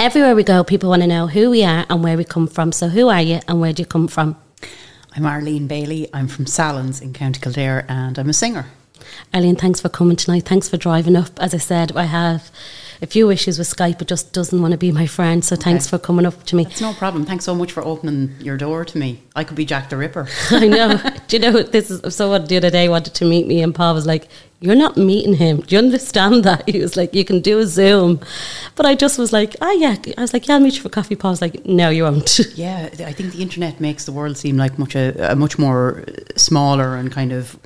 Everywhere we go, people want to know who we are and where we come from. So, who are you and where do you come from? I'm Arlene Bailey. I'm from Sallins in County Kildare and I'm a singer. Arlene, thanks for coming tonight. Thanks for driving up. As I said, I have a few issues with Skype. It just doesn't want to be my friend. So thanks for coming up to me. It's no problem. Thanks so much for opening your door to me. I could be Jack the Ripper. I know. Do you know this is someone the other day wanted to meet me and Paul was like, You're not meeting him. Do you understand that? He was like, You can do a Zoom. But I just was like, Oh yeah. I was like, Yeah, I'll meet you for coffee. Paul was like, No, you won't. yeah, I think the internet makes the world seem like much a, a much more uh, smaller and kind of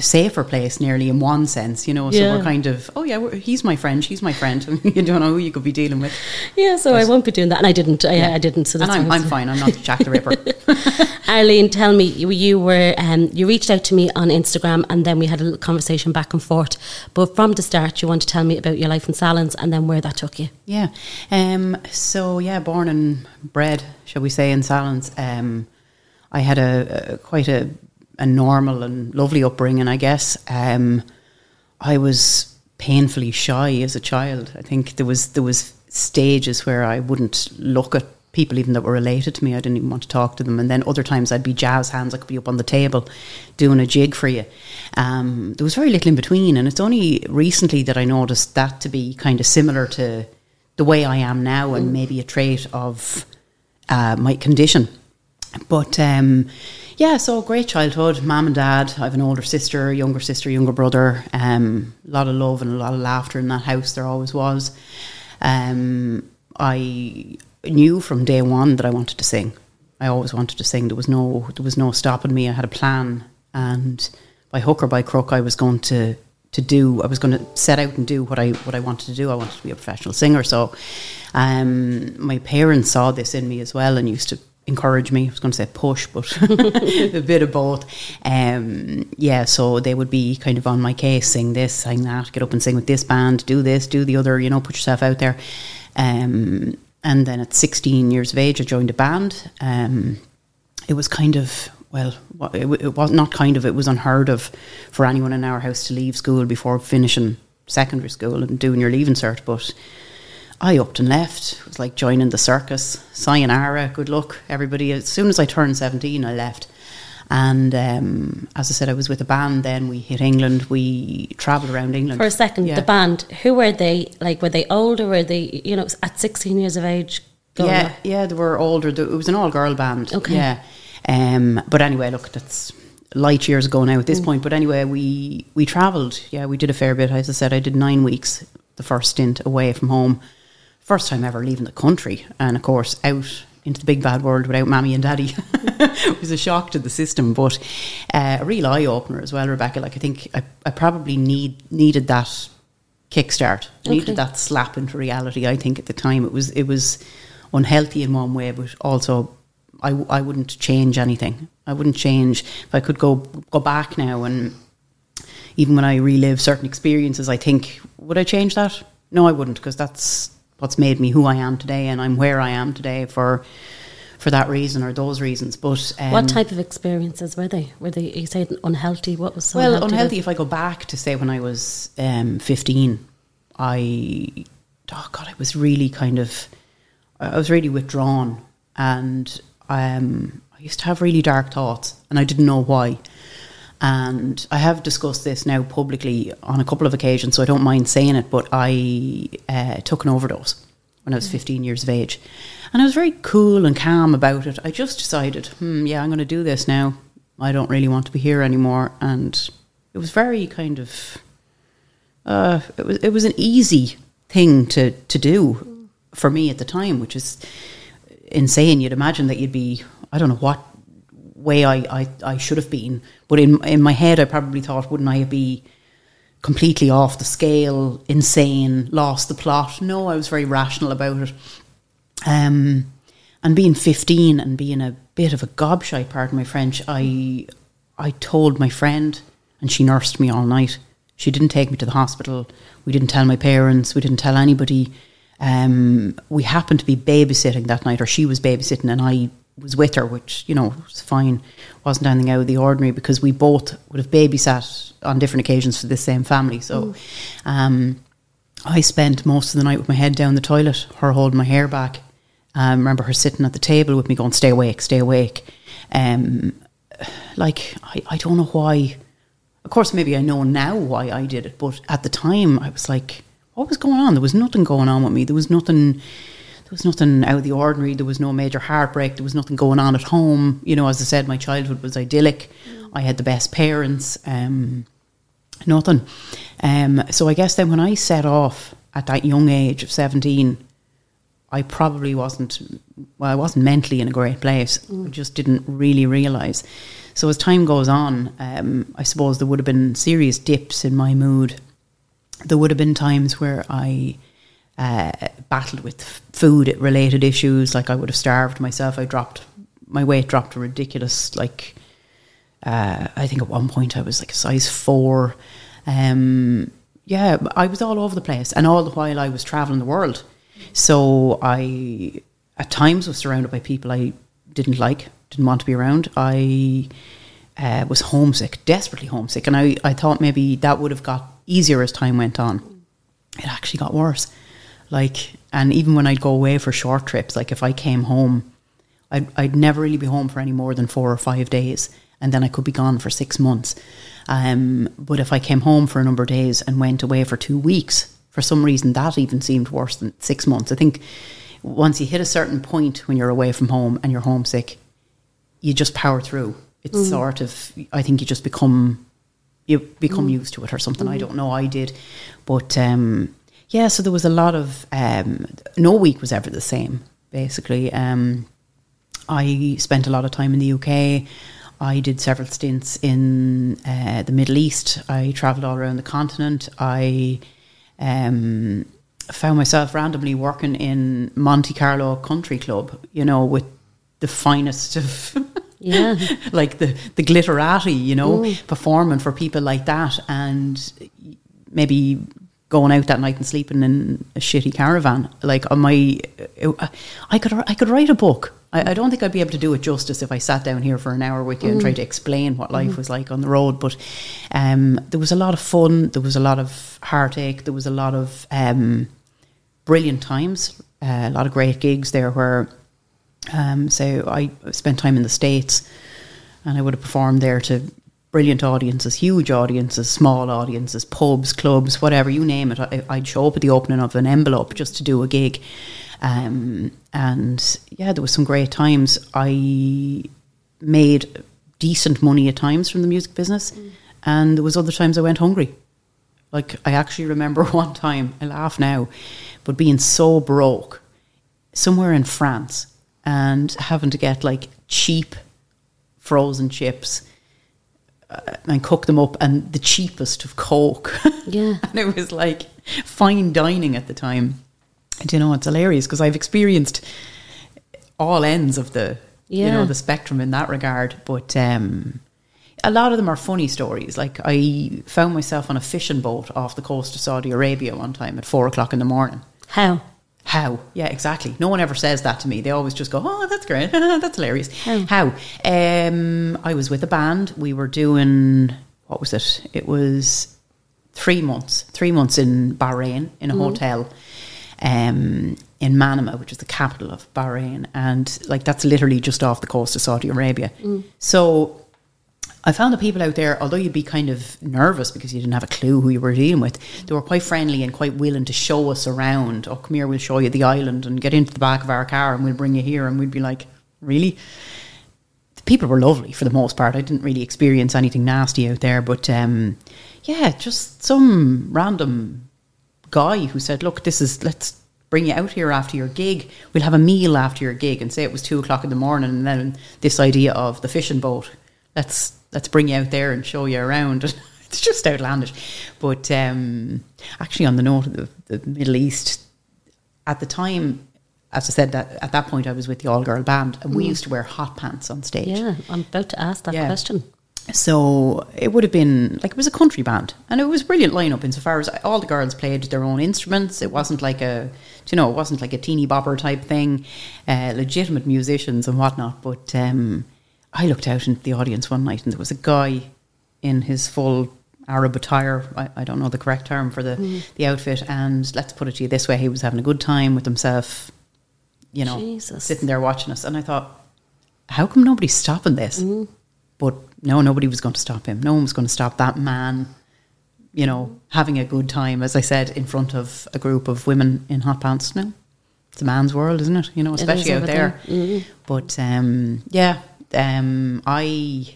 safer place nearly in one sense, you know. So Yeah. we're kind of, oh yeah, he's my friend, she's my friend. you don't know who you could be dealing with. yeah, so I won't be doing that. And I didn't. I, Yeah. I didn't. So and that's I'm, I'm fine. I'm not Jack the Ripper. Arlene, tell me, you, you were um, you reached out to me on Instagram, and then we had a little conversation back and forth. But from the start, you want to tell me about your life in Sallins, and then where that took you. Yeah. Um, so yeah, born and bred, shall we say, in Sallins. Um, I had a, a quite a, a normal and lovely upbringing, I guess. Um, I was painfully shy as a child. I think there was there was stages where I wouldn't look at people even that were related to me. I didn't even want to talk to them. And then other times I'd be jazz hands. I could be up on the table doing a jig for you. Um, there was very little in between, and it's only recently that I noticed that to be kind of similar to the way I am now, and maybe a trait of uh, my condition. But um, yeah, so great childhood. Mom and dad. I have an older sister, younger sister, younger brother. Um, a lot of love and a lot of laughter in that house. There always was. Um, I knew from day one that I wanted to sing. I always wanted to sing. There was no there was no stopping me. I had a plan, and by hook or by crook, I was going to to do. I was going to set out and do what I what I wanted to do. I wanted to be a professional singer. So, um, my parents saw this in me as well and used to encourage me. I was going to say push, but a bit of both. Um, yeah, so they would be kind of on my case, sing this, sing that, get up and sing with this band, do this, do the other. You know, put yourself out there. Um, and then at 16 years of age, I joined a band. Um, it was kind of well, it, it was not kind of. It was unheard of for anyone in our house to leave school before finishing secondary school and doing your leaving cert. But I upped and left. It was like joining the circus. Sayonara, good luck, everybody. As soon as I turned 17, I left. And um, as I said, I was with a band. Then we hit England. We travelled around England For a second, Yeah. the band, who were they? Like, were they older? Were they, you know, at 16 years of age? yeah, up? yeah, they were older. It was an all girl band. Okay. Yeah. Um, but anyway, look, that's light years ago now at Mm. this point. But anyway, we we travelled. Yeah, we did a fair bit. As I said, I did nine weeks the first stint away from home. First time ever leaving the country, and of course out into the big bad world without mammy and daddy. it was a shock to the system, but uh, a real eye opener as well, Rebecca. Like I think I, I probably need needed that kickstart. Okay. needed that slap into reality. I think at the time it was it was unhealthy in one way, but also I, I wouldn't change anything. I wouldn't change if I could go go back now and even when I relive certain experiences, I think would I change that? No, I wouldn't because that's what's made me who I am today, and I'm where I am today for for that reason or those reasons. But um, What type of experiences were they? Were they, you said unhealthy? What was so well, unhealthy? unhealthy. If I go back to say when I was um, fifteen, I oh god, I was really kind of I was really withdrawn, and um, I used to have really dark thoughts, and I didn't know why. And I have discussed this now publicly on a couple of occasions, so I don't mind saying it. But I uh, took an overdose when I was 15 years of age. And I was very cool and calm about it. I just decided, hmm, yeah, I'm going to do this now. I don't really want to be here anymore. And it was very kind of, uh, it was it was an easy thing to to do for me at the time, which is insane. You'd imagine that you'd be, I don't know what way I, I, I should have been, but in in my head, I probably thought, wouldn't I be completely off the scale, insane, lost the plot? No, I was very rational about it. Um, and being 15 and being a bit of a gobshite, pardon my French, I I told my friend, and she nursed me all night. She didn't take me to the hospital. We didn't tell my parents. We didn't tell anybody. Um, we happened to be babysitting that night, or she was babysitting, and I was with her, which you know was fine. wasn't anything out of the ordinary because we both would have babysat on different occasions for the same family. So, um, I spent most of the night with my head down the toilet, her holding my hair back. I remember her sitting at the table with me, going, "Stay awake, stay awake." Um, like I, I don't know why. Of course, maybe I know now why I did it, but at the time, I was like, "What was going on?" There was nothing going on with me. There was nothing. There was nothing out of the ordinary. There was no major heartbreak. There was nothing going on at home. You know, as I said, my childhood was idyllic. I had the best parents. Um, nothing. Um, so I guess then when I set off at that young age of seventeen, I probably wasn't. Well, I wasn't mentally in a great place. I just didn't really realize. So as time goes on, um, I suppose there would have been serious dips in my mood. There would have been times where I uh, battled with food related issues, like I would have starved myself. I dropped my weight dropped a ridiculous, like uh, I think at one point I was like a size four. Um, yeah, I was all over the place, and all the while I was traveling the world. So I, at times, was surrounded by people I didn't like, didn't want to be around. I uh, was homesick, desperately homesick, and I, I thought maybe that would have got easier as time went on. It actually got worse. Like, and even when I'd go away for short trips, like if I came home, I'd, I'd never really be home for any more than four or five days, and then I could be gone for six months. Um, but if I came home for a number of days and went away for two weeks, for some reason that even seemed worse than six months. I think once you hit a certain point when you're away from home and you're homesick, you just power through. It's sort of, I think you just become, you become used to it or something. I don't know. I did, but um, yeah. So there was a lot of um, no week was ever the same. Basically, um, I spent a lot of time in the UK. I did several stints in uh, the Middle East. I travelled all around the continent. I um, found myself randomly working in Monte Carlo Country Club, you know, with the finest of. Yeah. like the the glitterati, you know, performing for people like that, and maybe going out that night and sleeping in a shitty caravan. Like on my, I could I could write a book. I, I don't think I'd be able to do it justice if I sat down here for an hour with you and tried to explain what life was like on the road. But um, there was a lot of fun. There was a lot of heartache. There was a lot of um, brilliant times. Uh, a lot of great gigs there where um, so I spent time in the States and I would have performed there to brilliant audiences, huge audiences, small audiences, pubs, clubs, whatever, you name it. I, I'd show up at the opening of an envelope just to do a gig. Um, and yeah, there was some great times. I made decent money at times from the music business. And there was other times I went hungry. Like I actually remember one time, I laugh now, but being so broke somewhere in France and having to get like cheap frozen chips and cook them up and the cheapest of coke. Yeah. and it was like fine dining at the time. And you know, it's hilarious because I've experienced all ends of the you know the spectrum in that regard. But um, a lot of them are funny stories. Like I found myself on a fishing boat off the coast of Saudi Arabia one time at four o'clock in the morning. How? How? Yeah, exactly. No one ever says that to me. They always just go, "Oh, that's great. that's hilarious." How? Um, I was with a band. We were doing what was it? It was three months. Three months in Bahrain in a hotel. Um, in Manama, which is the capital of Bahrain, and like that's literally just off the coast of Saudi Arabia. So I found the people out there, although you'd be kind of nervous because you didn't have a clue who you were dealing with, they were quite friendly and quite willing to show us around. Oh, come here, we'll show you the island and get into the back of our car and we'll bring you here. And we'd be like, really? The people were lovely for the most part. I didn't really experience anything nasty out there, but um, yeah, just some random guy who said, look, this is, let's bring you out here after your gig. We'll have a meal after your gig and say it was two o'clock in the morning. And then this idea of the fishing boat. Let's let's bring you out there and show you around. it's just outlandish. But um, actually, on the note of the, the, Middle East, at the time, as I said, that at that point I was with the all girl band, and we mm. used to wear hot pants on stage. Yeah, I'm about to ask that yeah. question. So it would have been like it was a country band, and it was a brilliant lineup insofar as all the girls played their own instruments. It wasn't like a, you know, it wasn't like a teeny bopper type thing, uh, legitimate musicians and whatnot. But um, I looked out into the audience one night and there was a guy in his full Arab attire. I, I don't know the correct term for the, mm. the outfit. And let's put it to you this way he was having a good time with himself, you know, Jesus. sitting there watching us. And I thought, how come nobody's stopping this? Mm. But no, nobody was going to stop him. No one was going to stop that man, you know, having a good time, as I said, in front of a group of women in hot pants. No, it's a man's world, isn't it? You know, especially out there. Mm. But um, yeah, um, I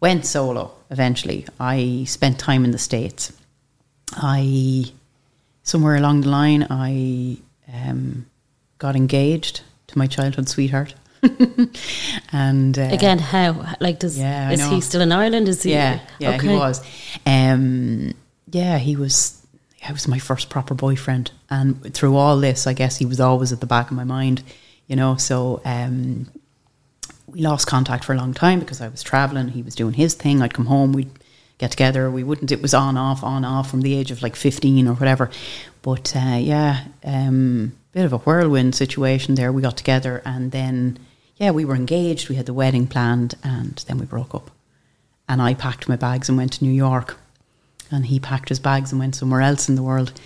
went solo eventually. I spent time in the States. I, somewhere along the line, I um, got engaged to my childhood sweetheart. and uh, again, how like does yeah, is he still in Ireland? Is he? Yeah, yeah, okay. he was. Um, yeah, he was. He was my first proper boyfriend, and through all this, I guess he was always at the back of my mind. You know, so um, we lost contact for a long time because I was traveling. He was doing his thing. I'd come home. We'd get together. We wouldn't. It was on off on off from the age of like fifteen or whatever. But uh, yeah, um, bit of a whirlwind situation there. We got together and then yeah, we were engaged. We had the wedding planned, and then we broke up. And I packed my bags and went to New York, and he packed his bags and went somewhere else in the world.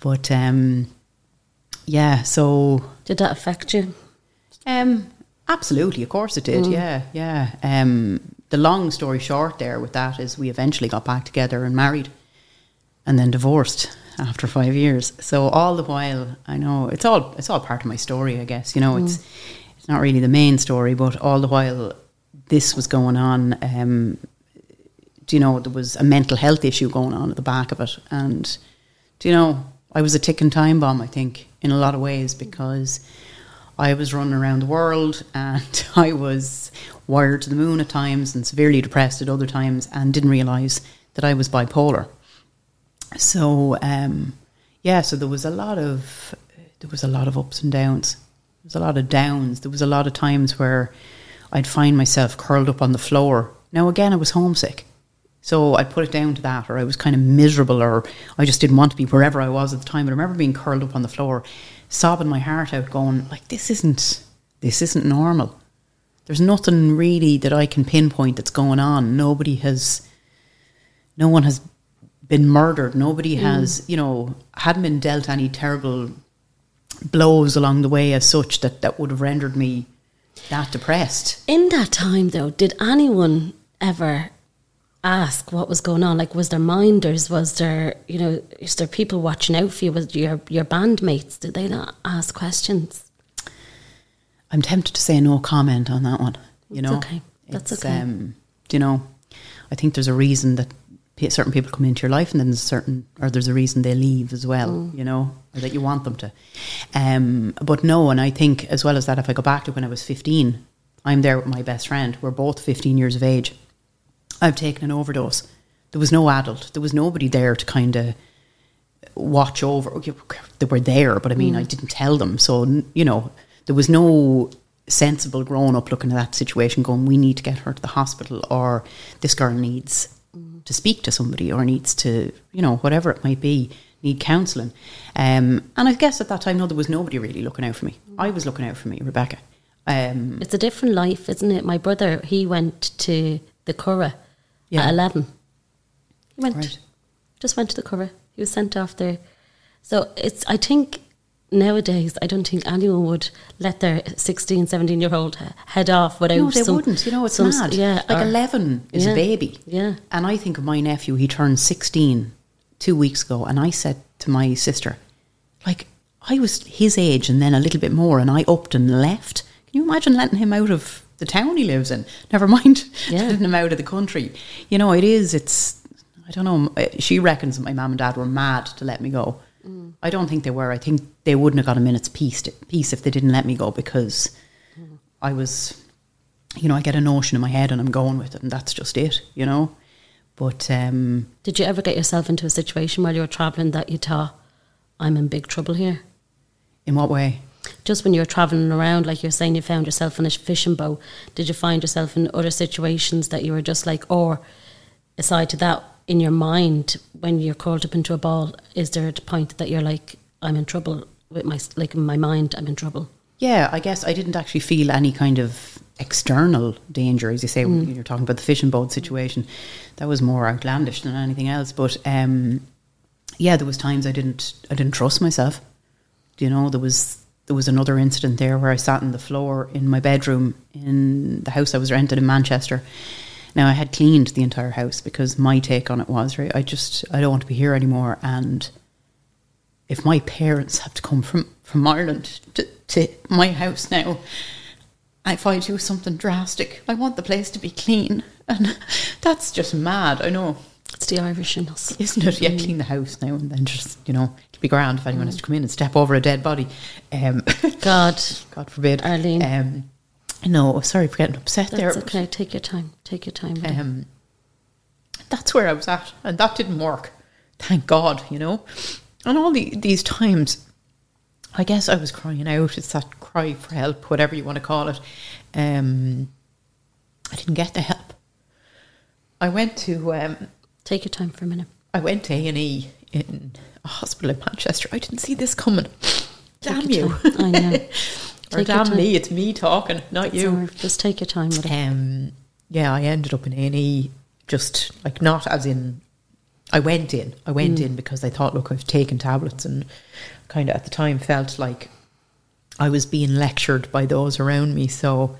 But um, yeah, so did that affect you? Um, Absolutely, of course it did. Mm. Yeah, yeah. Um, the long story short, there with that is we eventually got back together and married, and then divorced after five years. So all the while, I know it's all it's all part of my story. I guess you know mm. it's it's not really the main story, but all the while this was going on. Um, do you know there was a mental health issue going on at the back of it, and do you know I was a ticking time bomb. I think in a lot of ways because I was running around the world and I was wired to the moon at times and severely depressed at other times and didn't realise that I was bipolar. So um, yeah, so there was a lot of there was a lot of ups and downs. There was a lot of downs. There was a lot of times where I'd find myself curled up on the floor. Now again, I was homesick. So I put it down to that, or I was kind of miserable, or I just didn't want to be wherever I was at the time. But I remember being curled up on the floor sobbing my heart out, going like, "This isn't this isn't normal." There's nothing really that I can pinpoint that's going on. Nobody has, no one has been murdered. Nobody mm. has, you know, hadn't been dealt any terrible blows along the way as such that that would have rendered me that depressed. In that time, though, did anyone ever ask what was going on? Like, was there minders? Was there, you know, is there people watching out for you? Was your your bandmates? Did they not ask questions? I'm tempted to say no comment on that one. You know, okay, that's it's, okay. Um, you know, I think there's a reason that certain people come into your life, and then there's certain, or there's a reason they leave as well. Mm. You know, or that you want them to. Um, but no, and I think as well as that, if I go back to when I was 15, I'm there with my best friend. We're both 15 years of age I've taken an overdose. There was no adult. There was nobody there to kind of watch over. They were there, but I mean, mm. I didn't tell them. So, you know, there was no sensible grown up looking at that situation going, we need to get her to the hospital or this girl needs mm. to speak to somebody or needs to, you know, whatever it might be, need counselling. Um, and I guess at that time, no, there was nobody really looking out for me. I was looking out for me, Rebecca. Um, it's a different life, isn't it? My brother, he went to the Curragh yeah. at 11. He went, right. just went to the Curragh. He was sent off there. So it's, I think nowadays, I don't think anyone would let their 16, 17 year old head off without No, they some- wouldn't. You know, it's some- mad. Yeah, like or- 11 is Yeah, a baby. yeah. And I think of my nephew, he turned 16 two weeks ago. And I said to my sister, like, I was his age and then a little bit more, and I upped and left. Can you imagine letting him out of the town he lives in? Never mind Yeah. letting him out of the country. You know, it is, it's, I don't know. Eh, she reckons that my mum and dad were mad to let me go. Mm. I don't think they were. I think they wouldn't have got a minute's peace, peace if they didn't let me go because mm. I was, you know, I get a notion in my head and I'm going with it, and that's just it, you know. But um, Did you ever get yourself into a situation while you were travelling that you thought, I'm in big trouble here? in what way? Just when you were travelling around, like you're saying, you found yourself in a fishing boat, did you find yourself in other situations that you were just like, or aside to that, in your mind, when you're curled up into a ball, is there a point that you're like, I'm in trouble with my, like in my mind, I'm in trouble? Yeah, I guess I didn't actually feel any kind of external danger, as you say. when You're talking about the fishing boat situation. That was more outlandish than anything else. But um, yeah, there was times I didn't, I didn't trust myself. You know, there was there was another incident there where I sat on the floor in my bedroom in the house I was rented in Manchester. Now I had cleaned the entire house because my take on it was right. I just I don't want to be here anymore, and if my parents have to come from, from Ireland to, to my house now, if I do something drastic, I want the place to be clean. And that's just mad, I know. It's the Irish in us. Isn't it? Yeah, mm. clean the house now and then just, you know, it'll be grand if anyone has to come in and step over a dead body. Um, God, God forbid. Arlene. Um, no, sorry for getting upset that's there. okay. Take your time. Take your time. Um, that's where I was at, and that didn't work. Thank God, you know. And all the, these times, I guess I was crying out. It's that cry for help, whatever you want to call it. Um, I didn't get the help. I went to um, Take your time for a minute. I went to A and E in a hospital in Manchester. I didn't see this coming. Damn Take you! I know. or damn me! It's me talking, not you. Just take your time with it. Um, yeah, I ended up in A and E. Just like not as in, I went in. I went in because I thought, look, I've taken tablets, and kind of at the time felt like I was being lectured by those around me. So,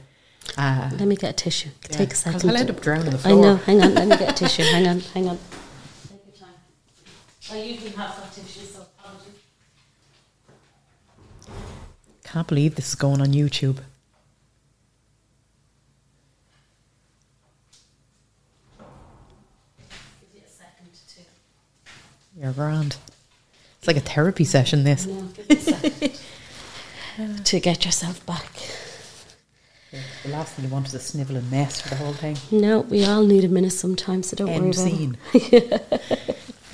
uh, Let me get a tissue. yeah, Take a second. I'll end up drowning the I know. Hang on. Let me get a tissue. Hang on. Hang on. Take your time. I usually have that tissue, so apologies. Can't believe this is going on YouTube. Give you a second to. You're grand. It's like a therapy session. This. No, give me a second. to get yourself back. The last thing you want is a snivelling mess for the whole thing. No, we all need a minute sometimes, so don't worry End about scene.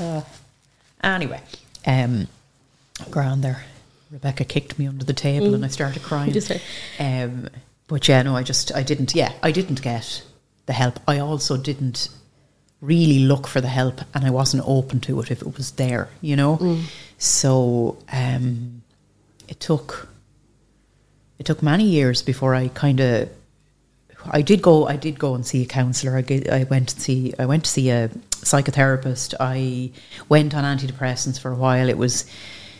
Uh, anyway, um, grand there. Rebecca kicked me under the table and I started crying. Just Um, but yeah, no, I just I didn't. Yeah, I didn't get the help. I also didn't really look for the help, and I wasn't open to it if it was there. You know, so um, it took it took many years before I kind of I did go I did go and see a counselor I, I went to see I went to see a psychotherapist. I went on antidepressants for a while. It was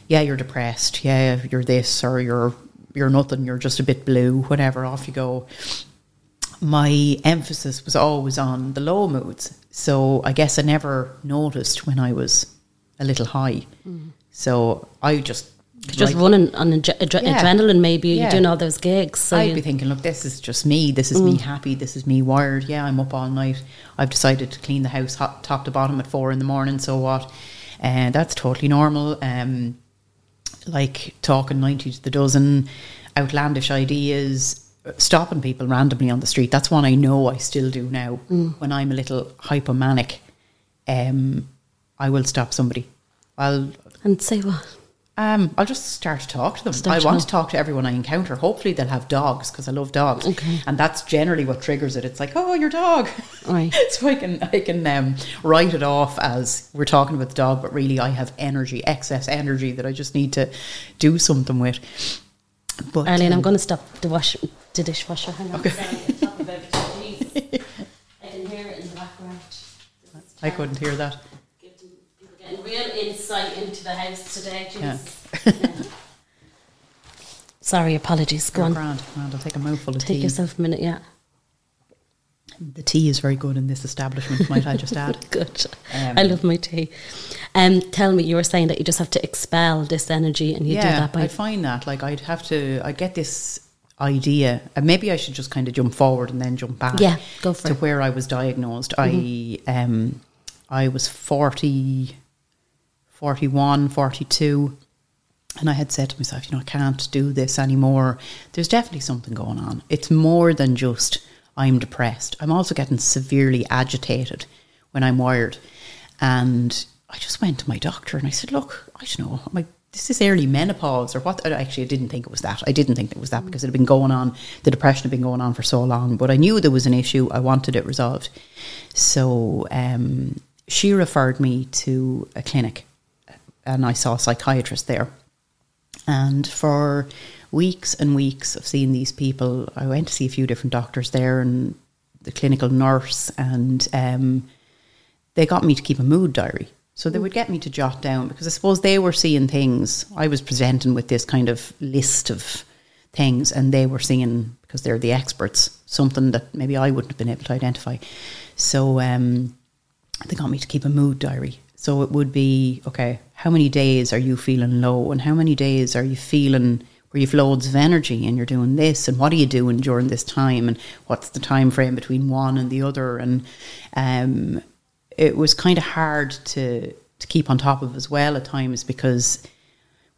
yeah you're depressed. Yeah you're this or you're you're nothing. You're just a bit blue. Whatever. Off you go. My emphasis was always on the low moods. So I guess I never noticed when I was a little high. Mm. So I just Just like- running on adre- adre- Yeah. adrenaline, maybe Yeah. you're doing all those gigs. So I'd be thinking, look, this is just me. This is me happy. This is me wired. Yeah, I'm up all night. I've decided to clean the house hot, top to bottom at four in the morning. So what? And that's totally normal. Um, like talking 90 to the dozen, outlandish ideas, stopping people randomly on the street. That's one I know I still do now. When I'm a little hypomanic, um, I will stop somebody. I'll and say what? Um, I'll just start to talk to them. Start I to want talk. to talk to everyone I encounter. Hopefully, they'll have dogs because I love dogs, Okay. and that's generally what triggers it. It's like, oh, your dog, Right. so I can I can um, write it off as we're talking about the dog, but really I have energy, excess energy that I just need to do something with. But Arlene, I'm um, going to stop the wash, the dishwasher. Hang on. Sorry, I'm talking about it. Jeez. I can hear it in the background. I couldn't hear that. Give them- People getting real insight into the house today. Yeah. Jesus. Sorry, apologies. Go on. Grand, grand. I'll take a mouthful of Take tea. Take yourself a minute, yeah. The tea is very good in this establishment, might I just add? Good. Um, I love my tea. Um, tell me, you were saying that you just have to expel this energy and you do that by. I find that like I'd have to. I get this idea, and maybe I should just kind of jump forward and then jump back. Yeah, go for to it. where I was diagnosed. I um, I was 40, 41, 42, and I had said to myself, you know, I can't do this anymore. There's definitely something going on. It's more than just I'm depressed. I'm also getting severely agitated when I'm wired, and I just went to my doctor and I said, look, I don't know, my this is early menopause or what? Actually, I didn't think it was that. I didn't think it was that because it had been going on. The depression had been going on for so long, but I knew there was an issue. I wanted it resolved, so um, she referred me to a clinic, and I saw a psychiatrist there. And for weeks and weeks of seeing these people, I went to see a few different doctors there and the clinical nurse, and um, they got me to keep a mood diary. So they would get me to jot down because I suppose they were seeing things. I was presenting with this kind of list of things, and they were seeing because they're the experts something that maybe I wouldn't have been able to identify. So um, they got me to keep a mood diary. So it would be okay. How many days are you feeling low, and how many days are you feeling where you've loads of energy and you're doing this, and what are you doing during this time, and what's the time frame between one and the other, and um, it was kind of hard to to keep on top of as well at times because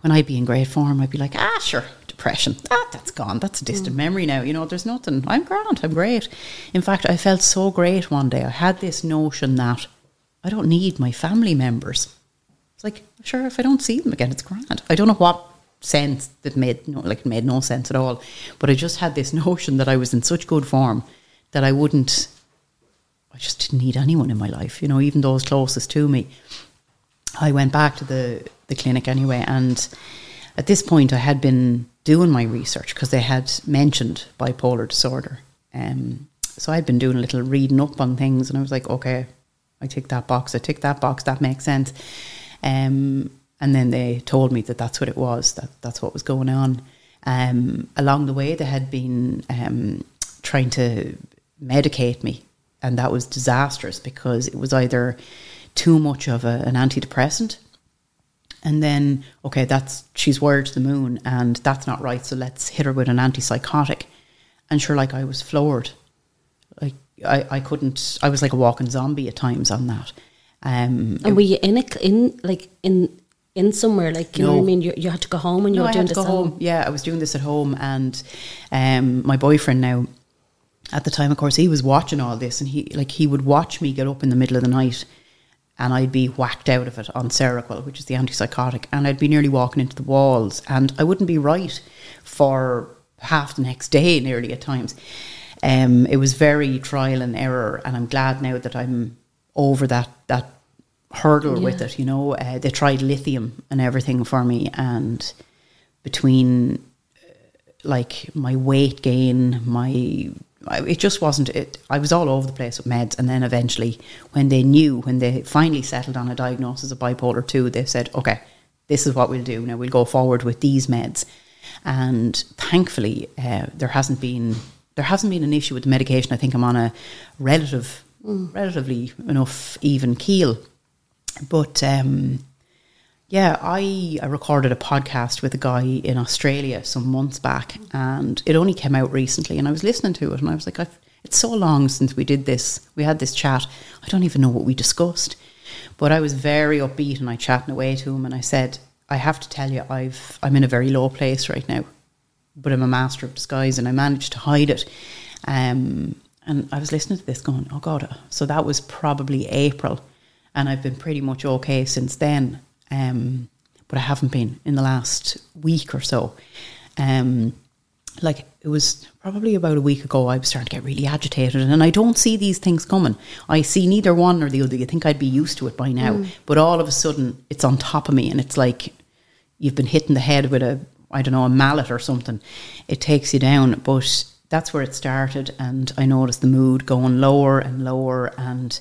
when I'd be in great form, I'd be like, ah, sure, depression, ah, that's gone, that's a distant memory now. You know, there's nothing. I'm grand, I'm great. In fact, I felt so great one day. I had this notion that I don't need my family members. It's like, sure, if I don't see them again, it's grand. I don't know what sense that made no, like it made no sense at all, but I just had this notion that I was in such good form that I wouldn't I just didn't need anyone in my life, you know, even those closest to me. I went back to the, the clinic anyway, and at this point, I had been doing my research because they had mentioned bipolar disorder. Um, so I'd been doing a little reading up on things, and I was like, okay, I tick that box, I tick that box, that makes sense. Um, and then they told me that that's what it was, that that's what was going on. Um, along the way, they had been um, trying to medicate me. And that was disastrous because it was either too much of a, an antidepressant. And then okay that's she's wired to the moon and that's not right. So let's hit her with an antipsychotic. And sure like i was floored i, I couldn't i was like a walking zombie at times on that um, and were you in a, in like in in somewhere like you know what I mean? You, you had to go home and you no, were I doing had to this home. Yeah, I was doing this at home, and um, my boyfriend now, at the time, of course, he was watching all this, and he like he would watch me get up in the middle of the night, and I'd be whacked out of it on Seroquel, which is the antipsychotic, and I'd be nearly walking into the walls, and I wouldn't be right for half the next day, nearly at times. Um, it was very trial and error, and I'm glad now that I'm over that that hurdle with it. You know, uh, they tried lithium and everything for me, and between uh, like my weight gain, my I- it just wasn't it. I was all over the place with meds, and then eventually, when they knew, when they finally settled on a diagnosis of bipolar two, they said, "Okay, this is what we'll do. Now we'll go forward with these meds." And thankfully, uh, there hasn't been there hasn't been an issue with the medication. I think I'm on a relative, relatively enough even keel. But um, yeah, I, I recorded a podcast with a guy in Australia some months back, and it only came out recently. And I was listening to it, and I was like, I've, "It's so long since we did this. We had this chat. I don't even know what we discussed." But I was very upbeat, and I chatting away to him, and I said, "I have to tell you, I've I'm in a very low place right now, but I'm a master of disguise, and I managed to hide it." Um, and I was listening to this, going, "Oh God!" So that was probably April, and I've been pretty much okay since then. Um, but I haven't been in the last week or so. Um, like it was probably about a week ago, I was starting to get really agitated, and I don't see these things coming. I see neither one or the other. You think I'd be used to it by now, but all of a sudden, it's on top of me, and it's like you've been hitting the head with a I don't know a mallet or something. It takes you down, but that's where it started, and I noticed the mood going lower and lower, and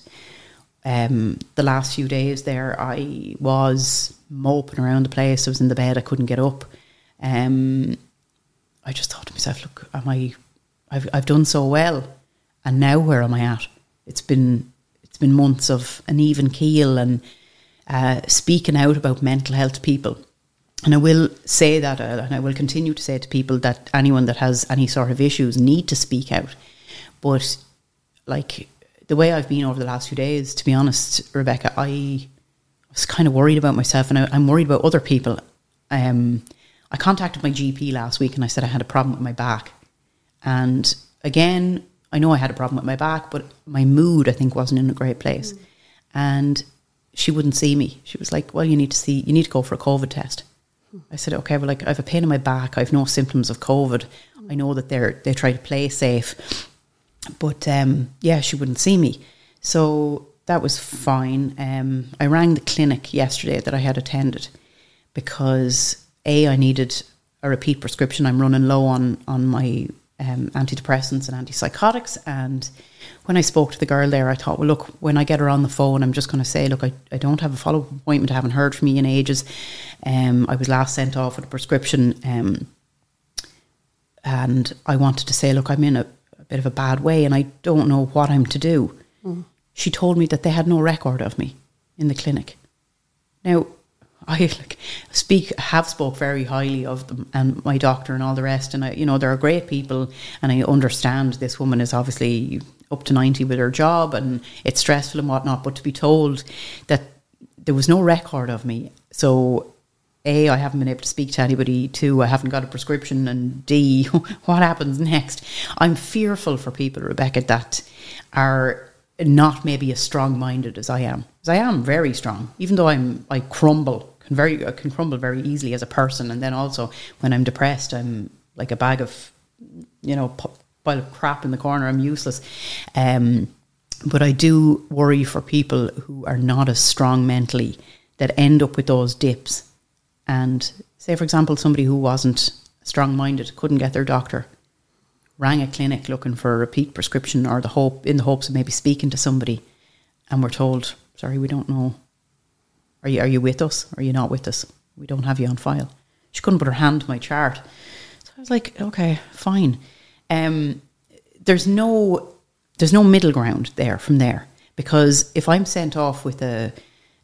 um, the last few days there, I was moping around the place. I was in the bed, I couldn't get up. Um, I just thought to myself, look, am I? I've I've done so well, and now where am I at? It's been it's been months of an even keel and uh, speaking out about mental health people. And I will say that, uh, and I will continue to say to people that anyone that has any sort of issues need to speak out. But like the way I've been over the last few days, to be honest, Rebecca, I was kind of worried about myself, and I, I'm worried about other people. Um, I contacted my GP last week, and I said I had a problem with my back, and again, I know I had a problem with my back, but my mood, I think, wasn't in a great place. And she wouldn't see me. She was like, "Well, you need to see. You need to go for a COVID test." I said, "Okay, well, like I have a pain in my back. I have no symptoms of COVID. I know that they're they try to play safe, but um, yeah, she wouldn't see me. So that was fine. Um, I rang the clinic yesterday that I had attended because a I needed a repeat prescription. I'm running low on on my um, antidepressants and antipsychotics. And when I spoke to the girl there, I thought, well, look, when I get her on the phone, I'm just going to say, look, I, I don't have a follow up appointment. I haven't heard from you in ages. Um, I was last sent off with a prescription. Um, and I wanted to say, look, I'm in a, a, bit of a bad way and I don't know what I'm to do. Mm. She told me that they had no record of me in the clinic. Now, I like speak have spoke very highly of them and my doctor and all the rest. And I you know they're great people and I understand this woman is obviously up to 90 with her job and it's stressful and whatnot but to be told that there was no record of me. So a I haven't been able to speak to anybody. Two I haven't got a prescription. And D what happens next? I'm fearful for people Rebecca that are not maybe as strong minded as I am. Because I am very strong even though I'm I crumble can very can crumble very easily as a person, and then also when I'm depressed, I'm like a bag of you know pile of crap in the corner. I'm useless. Um, but I do worry for people who are not as strong mentally that end up with those dips. And say, for example, somebody who wasn't strong minded couldn't get their doctor, rang a clinic looking for a repeat prescription or the hope in the hopes of maybe speaking to somebody, and we're told, sorry, we don't know are you, are you with us? Or are you not with us? We don't have you on file. She couldn't put her hand to my chart. So I was like, okay, fine. Um, there's no there's no middle ground there from there because if I'm sent off with a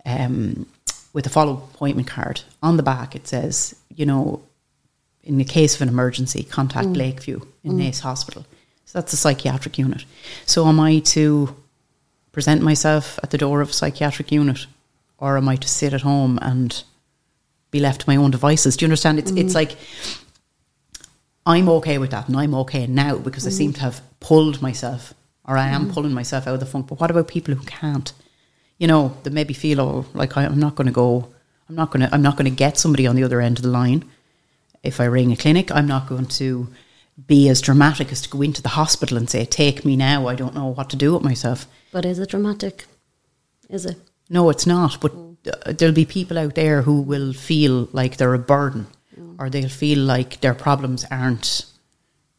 um, with a follow appointment card on the back, it says, you know, in the case of an emergency, contact mm. Lakeview in mm. Naas Hospital. So that's a psychiatric unit. So am I to present myself at the door of a psychiatric unit or am I to sit at home and be left to my own devices? Do you understand? It's mm. it's like I'm okay with that, and I'm okay now because mm. I seem to have pulled myself, or I am mm. pulling myself out of the funk. But what about people who can't? You know, that maybe feel oh, like I, I'm not going to go. I'm not going to. I'm not going to get somebody on the other end of the line. If I ring a clinic, I'm not going to be as dramatic as to go into the hospital and say, "Take me now." I don't know what to do with myself. But is it dramatic? Is it? No, it's not. But mm. there'll be people out there who will feel like they're a burden, mm. or they'll feel like their problems aren't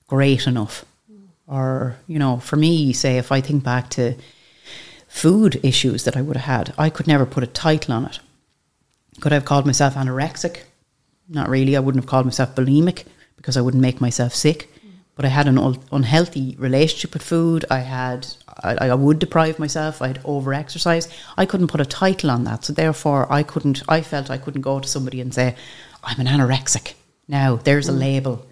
great enough. Mm. Or you know, for me, say if I think back to food issues that I would have had, I could never put a title on it. Could I have called myself anorexic? Not really. I wouldn't have called myself bulimic because I wouldn't make myself sick. Mm. But I had an unhealthy relationship with food. I had I, I would deprive myself. I'd over exercise. I couldn't put a title on that, so therefore I couldn't. I felt I couldn't go to somebody and say, "I'm an anorexic." Now there's a mm. label.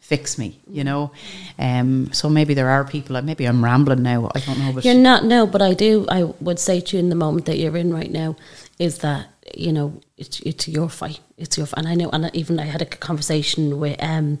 Fix me, you know. Um, so maybe there are people. Maybe I'm rambling now. I don't know. But you're not no, but I do. I would say to you in the moment that you're in right now is that you know it's it's your fight. It's your fight. and I know. And even I had a conversation with um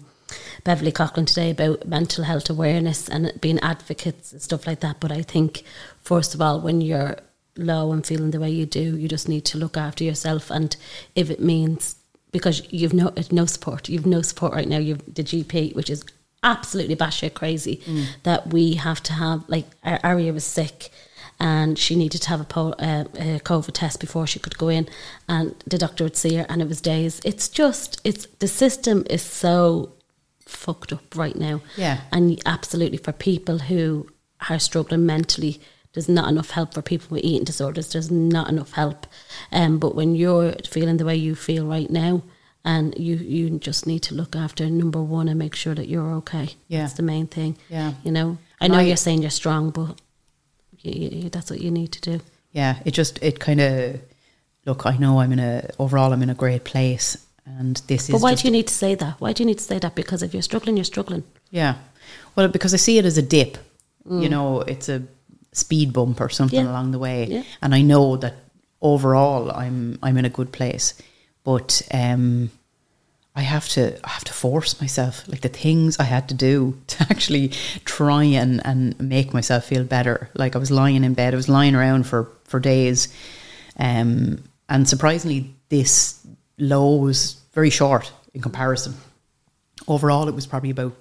Beverly Coughlin today about mental health awareness and being advocates and stuff like that. But I think, first of all, when you're low and feeling the way you do, you just need to look after yourself. And if it means because you've no no support, you've no support right now. You've the GP, which is absolutely batshit crazy. Mm. That we have to have like Aria was sick and she needed to have a, po- uh, a, COVID test before she could go in, and the doctor would see her, and it was days. It's just, it's the system is so fucked up right now. Yeah. And absolutely for people who are struggling mentally, there's not enough help for people with eating disorders. There's not enough help. Um, but when you're feeling the way you feel right now, and you you just need to look after number one and make sure that you're okay. Yeah. that's the main thing. Yeah. you know. I know I- you're saying you're strong, but you, you, that's what you need to do. yeah, it just it kind of look. I know I'm in a overall I'm in a great place, and this But is. why do you need to say that? Why do you need to say that? Because if you're struggling, you're struggling. Yeah, well, because I see it as a dip. You know, it's a speed bump or something Mm. Yeah. along the way, Yeah. and I know that overall I'm I'm in a good place, but um, I have to I have to force myself like the things I had to do to actually try and and make myself feel better. Like I was lying in bed, I was lying around for for days, um, and surprisingly, this low was very short in comparison. Overall, it was probably about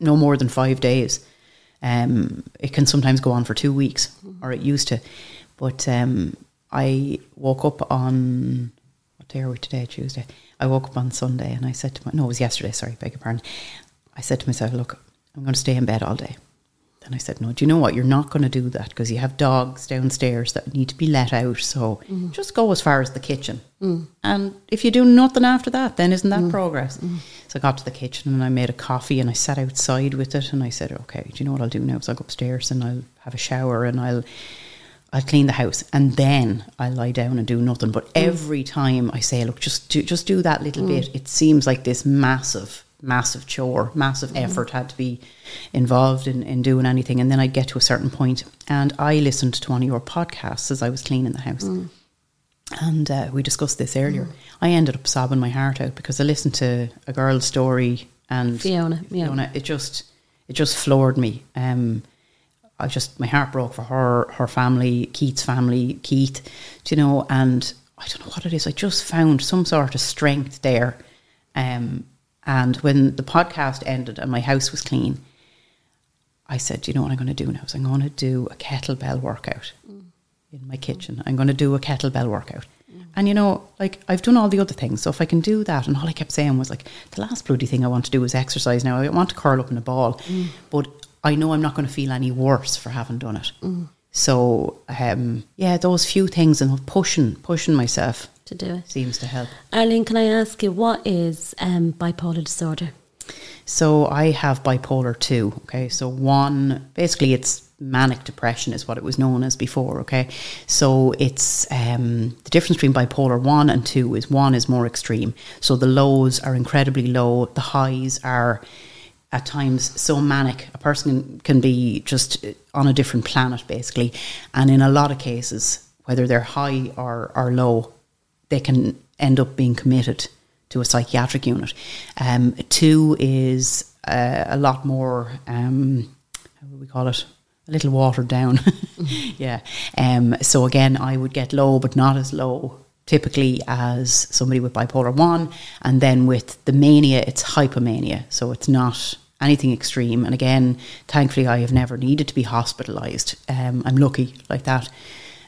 no more than five days. Um, it can sometimes go on for two weeks, or it used to. But um, I woke up on what day are we today? Tuesday. I woke up on Sunday and I said to my no, it was yesterday. Sorry, beg your pardon. I said to myself, "Look, I'm going to stay in bed all day." Then I said, "No, do you know what? You're not going to do that because you have dogs downstairs that need to be let out. So mm-hmm. just go as far as the kitchen, mm. and if you do nothing after that, then isn't that mm. progress?" Mm. So I got to the kitchen and I made a coffee and I sat outside with it and I said, "Okay, do you know what I'll do now? So I'll go upstairs and I'll have a shower and I'll." I'll clean the house and then I lie down and do nothing. But every time I say, look, just do, just do that little bit, it seems like this massive, massive chore, massive effort had to be involved in, in doing anything. And then I'd get to a certain point and I listened to one of your podcasts as I was cleaning the house. And uh, we discussed this earlier. I ended up sobbing my heart out because I listened to a girl's story and Fiona, yeah. Fiona, it just it just floored me. Um, I just my heart broke for her, her family, Keith's family, Keith, do you know, and I don't know what it is. I just found some sort of strength there. Um, and when the podcast ended and my house was clean, I said, you know what I'm going to do now? Is I'm going to do a kettlebell workout in my kitchen. I'm going to do a kettlebell workout." And you know, like I've done all the other things, so if I can do that, and all I kept saying was like, the last bloody thing I want to do is exercise. Now I want to curl up in a ball, but I know I'm not going to feel any worse for having done it. So um, yeah, those few things and pushing, pushing myself To do it. seems to help. Arlene, can I ask you what is um, bipolar disorder? So I have bipolar two. Okay, so one basically it's manic depression is what it was known as before. Okay, so it's um, the difference between bipolar one and two is one is more extreme. So the lows are incredibly low. The highs are at times so manic a person can be just on a different planet basically, and in a lot of cases, whether they're high or, or low, they can end up being committed to a psychiatric unit. Um, two is uh, a lot more, um, how would we call it? A little watered down. yeah. Um, so again, I would get low, but not as low typically as somebody with bipolar 1. And then with the mania, it's hypomania. So it's not anything extreme. And again, thankfully, I have never needed to be hospitalised. Um, I'm lucky like that.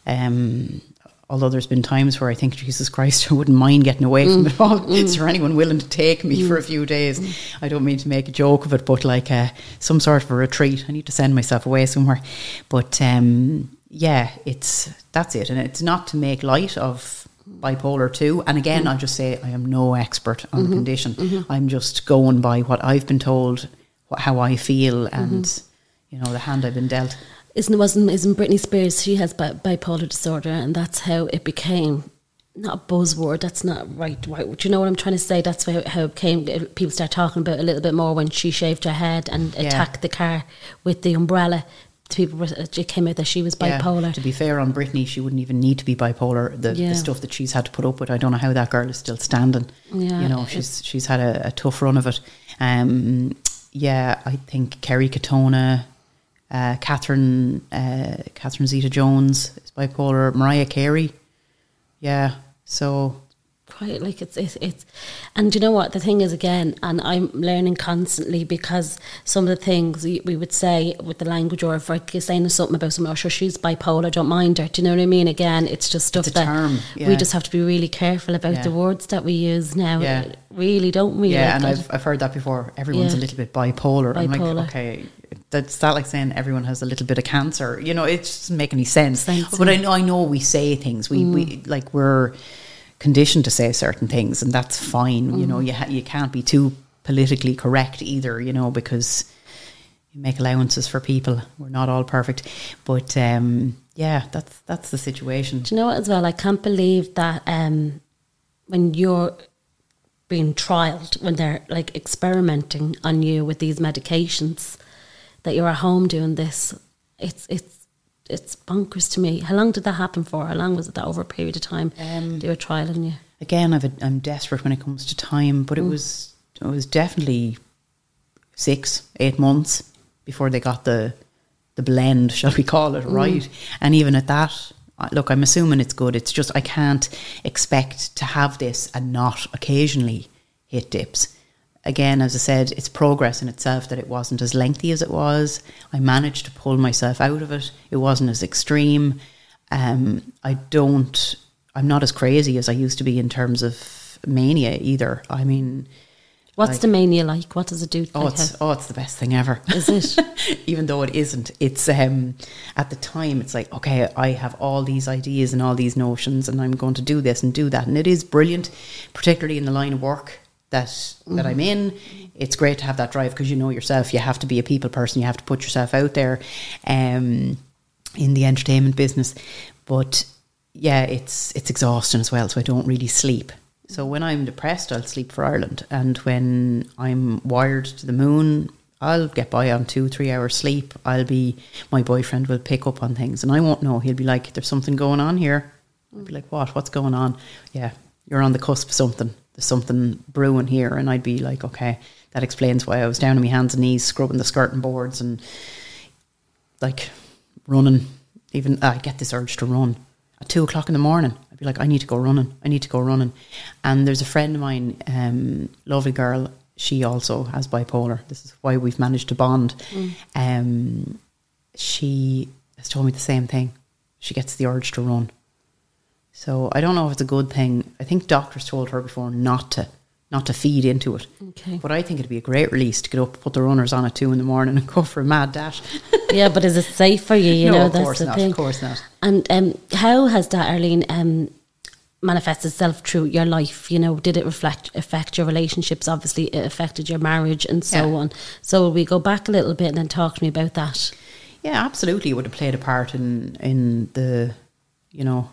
Um, although there's been times where I think, Jesus Christ, I wouldn't mind getting away from mm. it all. Mm. Is there anyone willing to take me for a mm. few days? I don't mean to make a joke of it, but like uh, some sort of a retreat. I need to send myself away somewhere. But um, yeah, it's that's it, and it's not to make light of bipolar two. And again, I'll just say I am no expert on the mm-hmm. condition. Mm-hmm. I'm just going by what I've been told, what, how I feel, mm-hmm. and you know the hand I've been dealt. Isn't wasn't isn't Britney Spears? She has bi- bipolar disorder, and that's how it became. Not a buzzword. That's not right. right. Do you know what I'm trying to say? That's how, how it came. People start talking about it a little bit more when she shaved her head and Yeah. attacked the car with the umbrella. People, it came out that she was Yeah, bipolar. to be fair on Britney, she wouldn't even need to be bipolar. The, Yeah. the stuff that she's had to put up with, I don't know how that girl is still standing. Yeah, you know, she's she's had a, a tough run of it. Um, yeah, I think Kerry Katona, uh, Catherine, uh, Catherine Zeta Jones is bipolar. Mariah Carey, yeah. So quite like it's, it's it's and do you know what the thing is again and i'm learning constantly because some of the things we we would say with the language or if i'm saying something about someone oh sure she's bipolar don't mind her do you know what i mean again it's just stuff a that term, we just have to be really careful about Yeah. the words that we use now Yeah. really don't we yeah, Like, and I've I've heard that before. Everyone's Yeah. a little bit bipolar. I'm Bipolar. like, okay, that's that like saying everyone has a little bit of cancer. You know, it doesn't make any sense. Sense, but I yeah. Mm. know I know we say things. We we like we're conditioned to say certain things, and that's fine. You know, you ha- you can't be too politically correct either. You know, because you make allowances for people. We're not all perfect, but um, yeah, that's that's the situation. Do you know what as well? I can't believe that um, when you're being trialed, when they're like experimenting on you with these medications, that you're at home doing this. It's it's it's bonkers to me. How long did that happen for? How long was it that over a period of time Um, they were trialing you? again, I've a, I'm desperate when it comes to time, but it was it was definitely six, eight months before they got the the blend, shall we call it, right? And even at that, look, I'm assuming it's good. It's just I can't expect to have this and not occasionally hit dips. Again, as I said, it's progress in itself that it wasn't as lengthy as it was. I managed to pull myself out of it. It wasn't as extreme. Um, I don't. I'm not as crazy as I used to be in terms of mania either. I mean, What's Like- the mania like? What does it do? oh, like it's oh, it's the best thing ever. Is it? Even though it isn't, it's um, at the time it's like okay, I have all these ideas and all these notions, and I'm going to do this and do that, and it is brilliant, particularly in the line of work that that I'm in. It's great to have that drive because you know yourself. You have to be a people person. You have to put yourself out there, um, in the entertainment business. But yeah, it's it's exhausting as well. So I don't really sleep. So when I'm depressed, I'll sleep for Ireland, and when I'm wired to the moon, I'll get by on two, three hours sleep. I'll be my boyfriend will pick up on things, and I won't know. He'll be like, "There's something going on here." I'll be like, "What? What's going on?" Yeah, you're on the cusp of something. There's something brewing here, and I'd be like, "Okay, that explains why I was down on my hands and knees scrubbing the skirting boards and like running. Even I get this urge to run at two o'clock in the morning. I'd be like, I need to go running. I need to go running. And there's a friend of mine, um, lovely girl. She also has bipolar. This is why we've managed to bond. Um, she has told me the same thing. She gets the urge to run. So I don't know if it's a good thing. I think doctors told her before not to, not to feed into it. Okay. But I think it'd be a great release to get up, put the runners on at two in the morning, and go for a mad dash. yeah, but is it safe for you? You No, know, of that's course the not, thing. of course not. And um, how has that, Arlene, um, manifested itself through your life? You know, did it reflect affect your relationships? Obviously, it affected your marriage and so Yeah. on. So will we go back a little bit and then talk to me about that? Yeah, absolutely. It would have played a part in in the, you know,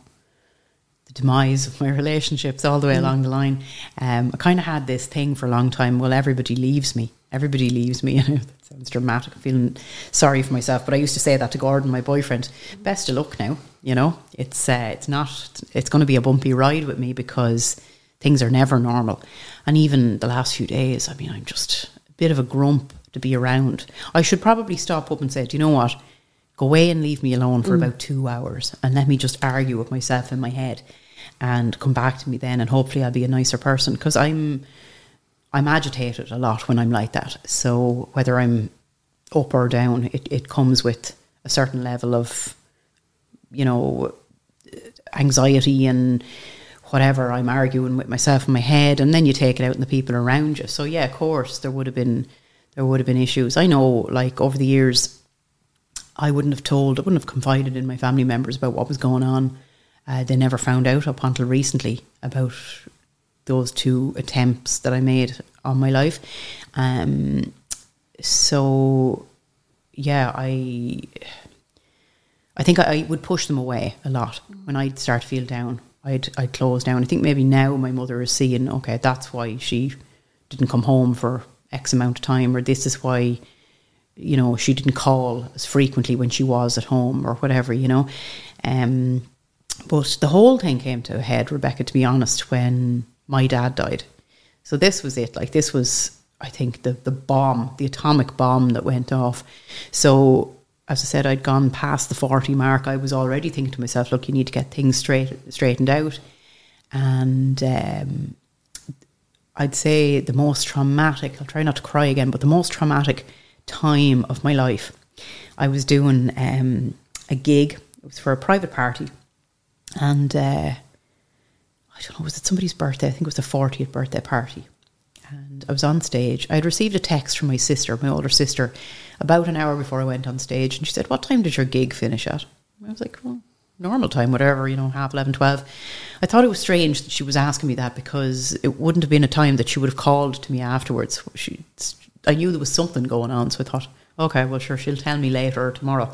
the demise of my relationships all the way along the line. Um, I kind of had this thing for a long time. Well, everybody leaves me. Everybody leaves me. That sounds dramatic. I'm feeling sorry for myself, but I used to say that to Gordon, my boyfriend. Best of luck now. You know, it's uh, it's not. It's going to be a bumpy ride with me because things are never normal. And even the last few days, I mean, I'm just a bit of a grump to be around. I should probably stop up and say, do you know what? Go away and leave me alone for about two hours and let me just argue with myself in my head and come back to me then and hopefully I'll be a nicer person because I'm I'm agitated a lot when I'm like that. So whether I'm up or down, it, it comes with a certain level of, you know, anxiety and whatever I'm arguing with myself in my head, and then you take it out on the people around you. So yeah, of course there would have been there would have been issues. I know, like over the years, I wouldn't have told, I wouldn't have confided in my family members about what was going on. Uh, they never found out up until recently about those two attempts that I made on my life. Um, so yeah, I I think I, I would push them away a lot when I'd start to feel down. I'd I'd close down. I think maybe now my mother is seeing, okay, that's why she didn't come home for X amount of time, or this is why, you know, she didn't call as frequently when she was at home, or whatever, you know. Um, but the whole thing came to a head, Rebecca, to be honest, when my dad died. So this was it. Like this was, I think, the the bomb, the atomic bomb that went off. So as I said, I'd gone past the forty mark. I was already thinking to myself, look, you need to get things straight straightened out. And um, I'd say the most traumatic. I'll try not to cry again, but the most traumatic time of my life. I was doing um, a gig. It was for a private party, and uh, I don't know, was it somebody's birthday? I think it was the 40th birthday party. And I was on stage. I had received a text from my sister, my older sister, about an hour before I went on stage. And she said, What time did your gig finish at? I was like, Well, normal time, whatever, you know, half 11, 12. I thought it was strange that she was asking me that because it wouldn't have been a time that she would have called to me afterwards. She, I knew there was something going on, so I thought, okay, well, sure, she'll tell me later or tomorrow.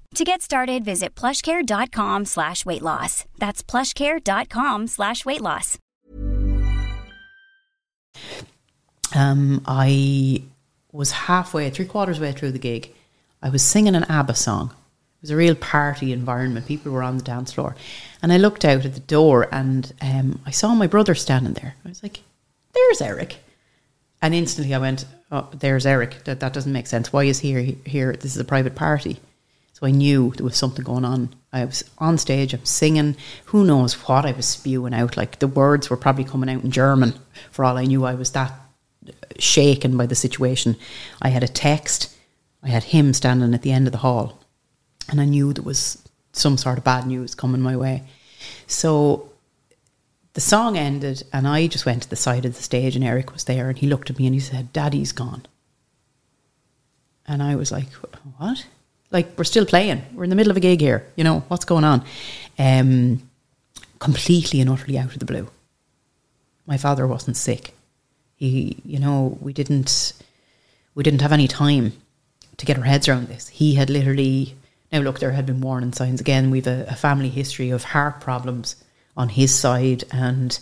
To get started, visit plushcare.com slash weight loss. That's plushcare.com slash weight loss. Um, I was halfway, three quarters way through the gig. I was singing an ABBA song. It was a real party environment. People were on the dance floor. And I looked out at the door and um, I saw my brother standing there. I was like, there's Eric. And instantly I went, oh, there's Eric. That, that doesn't make sense. Why is he here, here? This is a private party. So I knew there was something going on. I was on stage, I'm singing. Who knows what I was spewing out? Like the words were probably coming out in German. For all I knew, I was that shaken by the situation. I had a text. I had him standing at the end of the hall, and I knew there was some sort of bad news coming my way. So the song ended, and I just went to the side of the stage, and Eric was there, and he looked at me and he said, "Daddy's gone." And I was like, "What?" Like we're still playing. We're in the middle of a gig here. You know what's going on? Um, completely and utterly out of the blue. My father wasn't sick. He, you know, we didn't, we didn't have any time to get our heads around this. He had literally. Now look, there had been warning signs. Again, we've a, a family history of heart problems on his side, and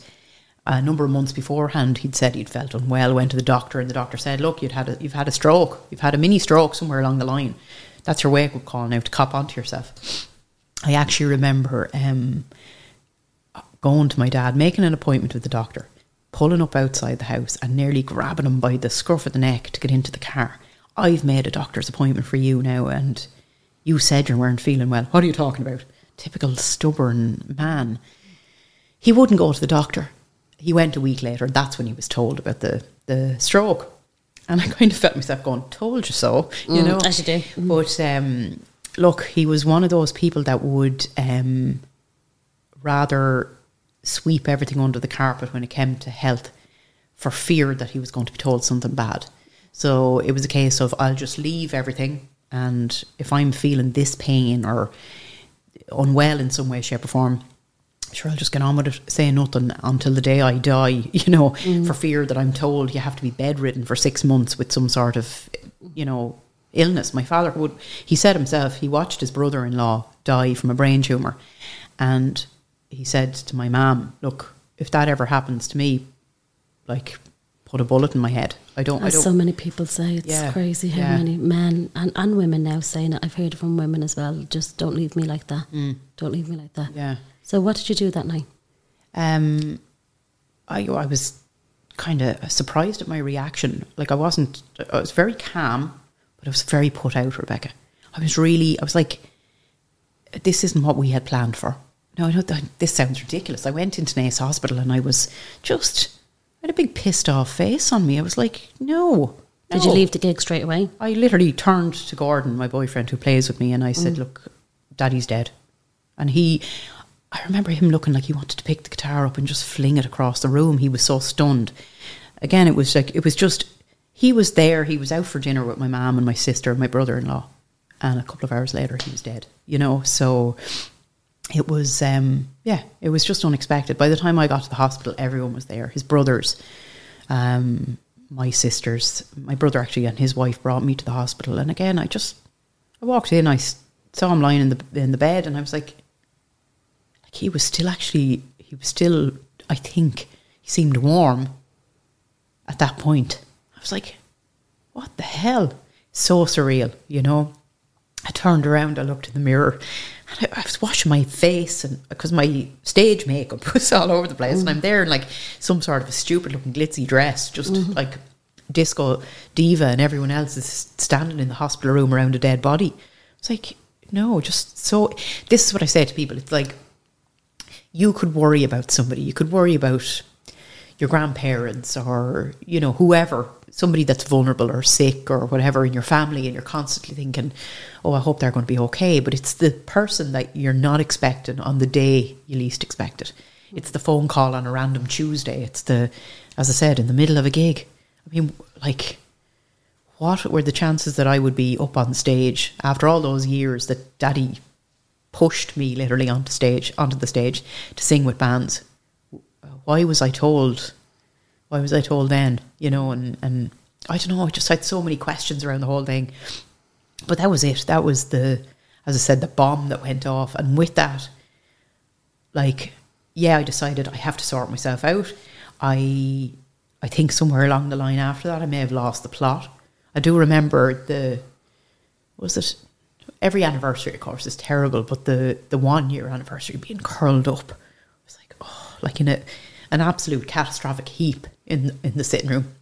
a number of months beforehand, he'd said he'd felt unwell. Went to the doctor, and the doctor said, "Look, you'd had a, you've had a stroke. You've had a mini stroke somewhere along the line." That's your wake up call now to cop onto yourself. I actually remember um, going to my dad, making an appointment with the doctor, pulling up outside the house and nearly grabbing him by the scruff of the neck to get into the car. I've made a doctor's appointment for you now, and you said you weren't feeling well. What are you talking about? Typical stubborn man. He wouldn't go to the doctor. He went a week later. That's when he was told about the, the stroke. And I kind of felt myself going, told you so, you Mm, know. as you do. But um, look, he was one of those people that would um, rather sweep everything under the carpet when it came to health for fear that he was going to be told something bad. So it was a case of I'll just leave everything, and if I'm feeling this pain or unwell in some way, shape, or form, sure, I'll just get on with it, say nothing until the day I die, you know, for fear that I'm told you have to be bedridden for six months with some sort of, you know, illness. My father would, he said himself, he watched his brother in law die from a brain tumour. And he said to my mum, look, if that ever happens to me, like, put a bullet in my head. I don't. I don't. so many people say, it's Yeah, crazy how yeah. many men and, and women now saying it. I've heard from women as well. Just don't leave me like that. Don't leave me like that. Mm. yeah. So what did you do that night? Um, I I was kind of surprised at my reaction. Like I wasn't. I was very calm, but I was very put out, Rebecca. I was really. I was like, this isn't what we had planned for. No, I know this sounds ridiculous. I went into Naas Hospital and I was just. I had a big pissed off face on me. I was like, no. Did you leave the gig straight away? I literally turned to Gordon, my boyfriend who plays with me, and I said, Look, Daddy's dead. And he, I remember him looking like he wanted to pick the guitar up and just fling it across the room. He was so stunned. Again, it was like, it was just, he was there. He was out for dinner with my mum and my sister and my brother in law. And a couple of hours later, he was dead, you know? So it was, um, yeah, it was just unexpected. By the time I got to the hospital, everyone was there. His brothers, um, my sisters, my brother actually, and his wife brought me to the hospital. And again, I just, I walked in, I saw him lying in the in the bed, and I was like, like he was still actually, he was still, I think, he seemed warm at that point. I was like, what the hell? So surreal, you know. I turned around, I looked in the mirror, and I, I was washing my face, and because my stage makeup was all over the place, and I'm there in like some sort of a stupid looking glitzy dress, just mm-hmm. like disco diva, and everyone else is standing in the hospital room around a dead body. It's like, no, just so. This is what I say to people. It's like you could worry about somebody, you could worry about your grandparents or you know whoever somebody that's vulnerable or sick or whatever in your family and you're constantly thinking oh i hope they're going to be okay. But it's the person that you're not expecting on the day you least expect it. It's the phone call on a random tuesday. It's the as i said in the middle of a gig. I mean like what were the chances that i would be up on stage after all those years that daddy pushed me literally onto stage onto the stage to sing with bands why was I told? Why was I told then? You know, and and I don't know. I just had so many questions around the whole thing. But that was it. That was the, as I said, the bomb that went off. And with that, like, yeah, I decided I have to sort myself out. I, I think somewhere along the line after that, I may have lost the plot. I do remember the, was it? Every anniversary, of course, is terrible, but the the one year anniversary being curled up, was like, oh, like in a an absolute catastrophic heap in in the sitting room.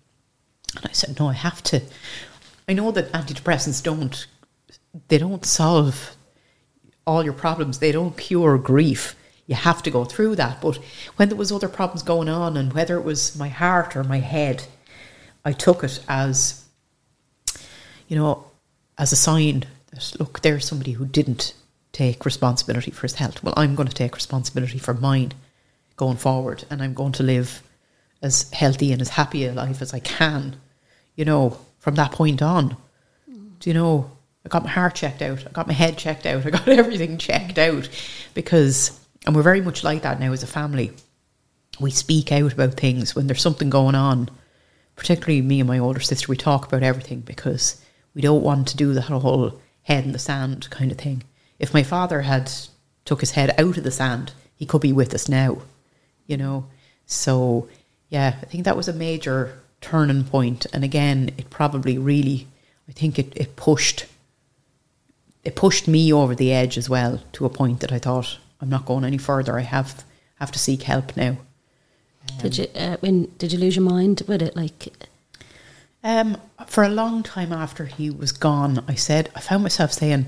And I said, no, I have to. I know that antidepressants don't they don't solve all your problems. They don't cure grief. You have to go through that. But when there was other problems going on, and whether it was my heart or my head, I took it as, you know, as a sign that look, there's somebody who didn't take responsibility for his health. Well, I'm going to take responsibility for mine going forward, and I'm going to live as healthy and as happy a life as I can. You know, from that point on. Do you know? I got my heart checked out. I got my head checked out. I got everything checked out because, and we're very much like that now as a family. We speak out about things when there's something going on. Particularly me and my older sister, we talk about everything because we don't want to do that whole head in the sand kind of thing. If my father had took his head out of the sand, he could be with us now, you know. So yeah, I think that was a major turning point. And again, it probably really, I think it, it pushed, it pushed me over the edge as well to a point that I thought I'm not going any further. I have have to seek help now. Did you uh, when did you lose your mind with it? Like Um, for a long time after he was gone, I said I found myself saying,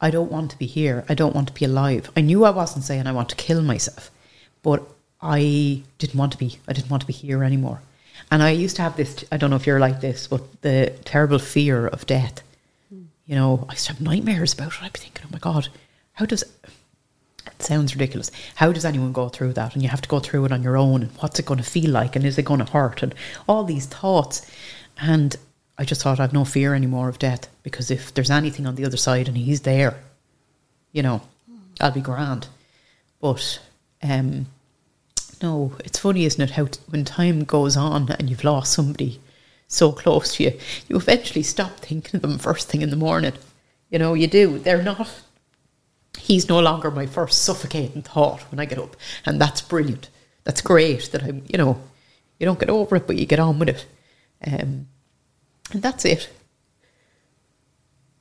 "I don't want to be here. I don't want to be alive." I knew I wasn't saying I want to kill myself, but I didn't want to be. I didn't want to be here anymore. And I used to have this. I don't know if you're like this, but the terrible fear of death. You know, I used to have nightmares about it. I'd be thinking, "Oh my god, how does?" Sounds ridiculous. How does anyone go through that? And you have to go through it on your own. And what's it going to feel like? And is it going to hurt? And all these thoughts. And I just thought I've no fear anymore of death because if there's anything on the other side and he's there, you know, I'll be grand. But um, no, it's funny, isn't it? How t- when time goes on and you've lost somebody so close to you, you eventually stop thinking of them first thing in the morning. You know, you do. They're not he's no longer my first suffocating thought when I get up. And that's brilliant. That's great that I'm, you know, You don't get over it, but you get on with it. Um, and that's it.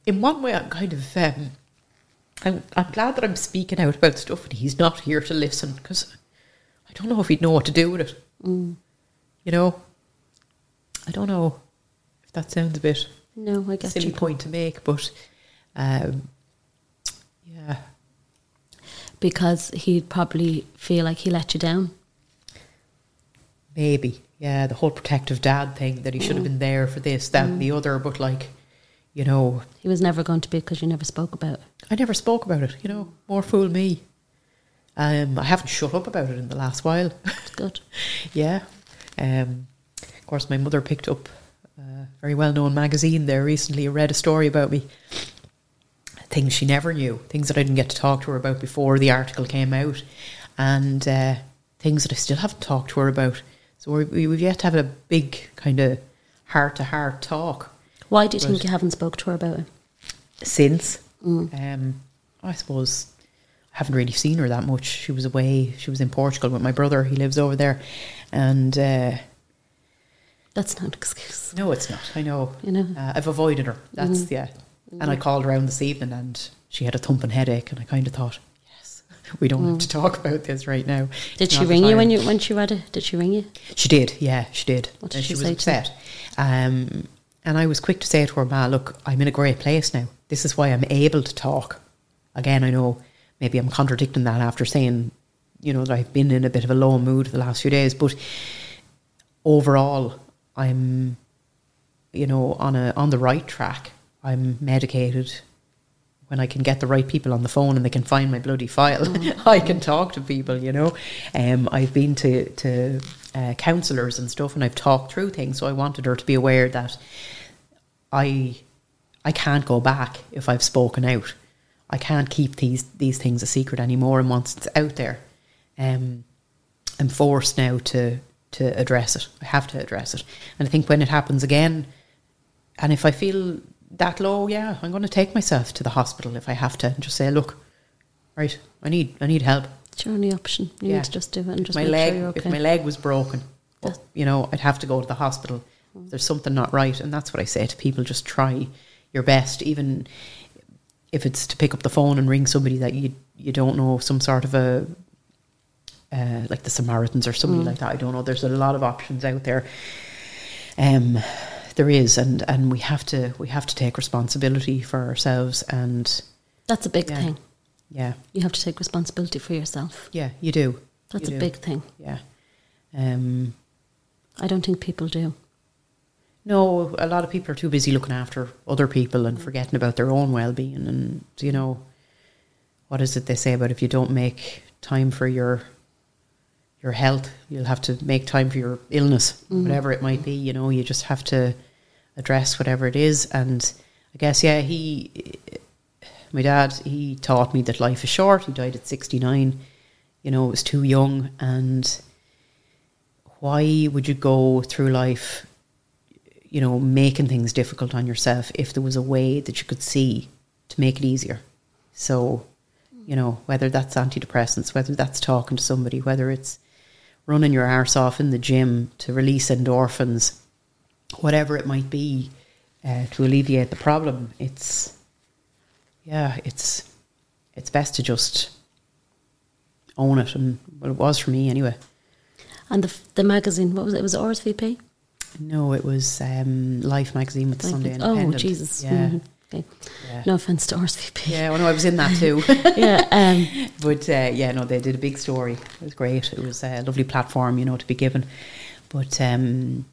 In one way, I'm kind of. Um, I'm, I'm glad that I'm speaking out about stuff and he's not here to listen because I don't know if he'd know what to do with it. Mm. You know? I don't know if that sounds a bit No, I get silly you. point to make, but um, yeah, Because he'd probably feel like he let you down. maybe. Yeah, the whole protective dad thing that he should have been there for this, that, and the other, but like, you know, He was never going to be because you never spoke about it. I never spoke about it, you know, more fool me. Um, I haven't shut up about it in the last while. It's good. yeah. Um, of course, my mother picked up a very well known magazine there recently and read a story about me. Things she never knew, things that I didn't get to talk to her about before the article came out, and uh, things that I still haven't talked to her about. So we, we've yet to have a big kind of heart to heart talk Why do you think you haven't spoke to her about it? since. Um, I suppose I haven't really seen her that much. She was away. She was in Portugal with my brother. He lives over there, and uh, That's not an excuse. no, it's not. I know. You know? uh, I've avoided her. That's yeah. And I called around this evening, and she had a thumping headache, and I kind of thought, yes, we don't have to talk about this right now. Did It's she ring you when you when she read it? Did she ring you? She did, yeah, she did. What did And she was say to you? upset. Um, and I was quick to say to her, Ma, look, I'm in a great place now. This is why I'm able to talk. Again, I know maybe I'm contradicting that after saying, you know, that I've been in a bit of a low mood the last few days, but overall, I'm, you know, on a on the right track. I'm medicated. When I can get the right people on the phone and they can find my bloody file, I can talk to people. You know, um, I've been to to uh, counsellors and stuff, and I've talked through things. So I wanted her to be aware that I I can't go back if I've spoken out. I can't keep these these things a secret anymore. And once it's out there, um, I'm forced now to to address it. I have to address it. And I think when it happens again, and if I feel that low, yeah, I'm going to take myself to the hospital if I have to, and just say, look, right, I need I need help. It's your only option. You Yeah. need to just do it and just my leg, sure okay. if my leg was broken, That's- you know, I'd have to go to the hospital. There's something not right, and that's what I say to people: just try your best, even if it's to pick up the phone and ring somebody that you you don't know, some sort of a uh, like the Samaritans or somebody like that. I don't know. There's a lot of options out there. Um, there is, and and we have to we have to take responsibility for ourselves, and That's a big Yeah. thing. yeah, You have to take responsibility for yourself. yeah, you do. That's You a do. big thing. yeah. Um, I don't think people do. No, a lot of people are too busy looking after other people and forgetting about their own well being. And, you know, what is it they say about if you don't make time for your your health, you'll have to make time for your illness, mm. whatever it might be. You know, you just have to address whatever it is. And I guess, yeah, he, my dad, he taught me that life is short. He died at 69. You know, it was too young. And why would you go through life you know, making things difficult on yourself if there was a way that you could see to make it easier. So, you know, whether that's antidepressants, whether that's talking to somebody, whether it's running your arse off in the gym to release endorphins, whatever it might be, uh, to alleviate the problem, it's yeah, it's it's best to just own it, and well, it was for me anyway. And the the magazine, what was it? It was RSVP. No, it was um, Life magazine with the Like, Sunday oh Jesus! yeah. Mhm. Okay. Yeah. No offense to RSVP. Yeah, well, no, I was in that too. yeah. Um, but uh, yeah, no, they did a big story. It was great. It was a lovely platform, you know, to be given. But um,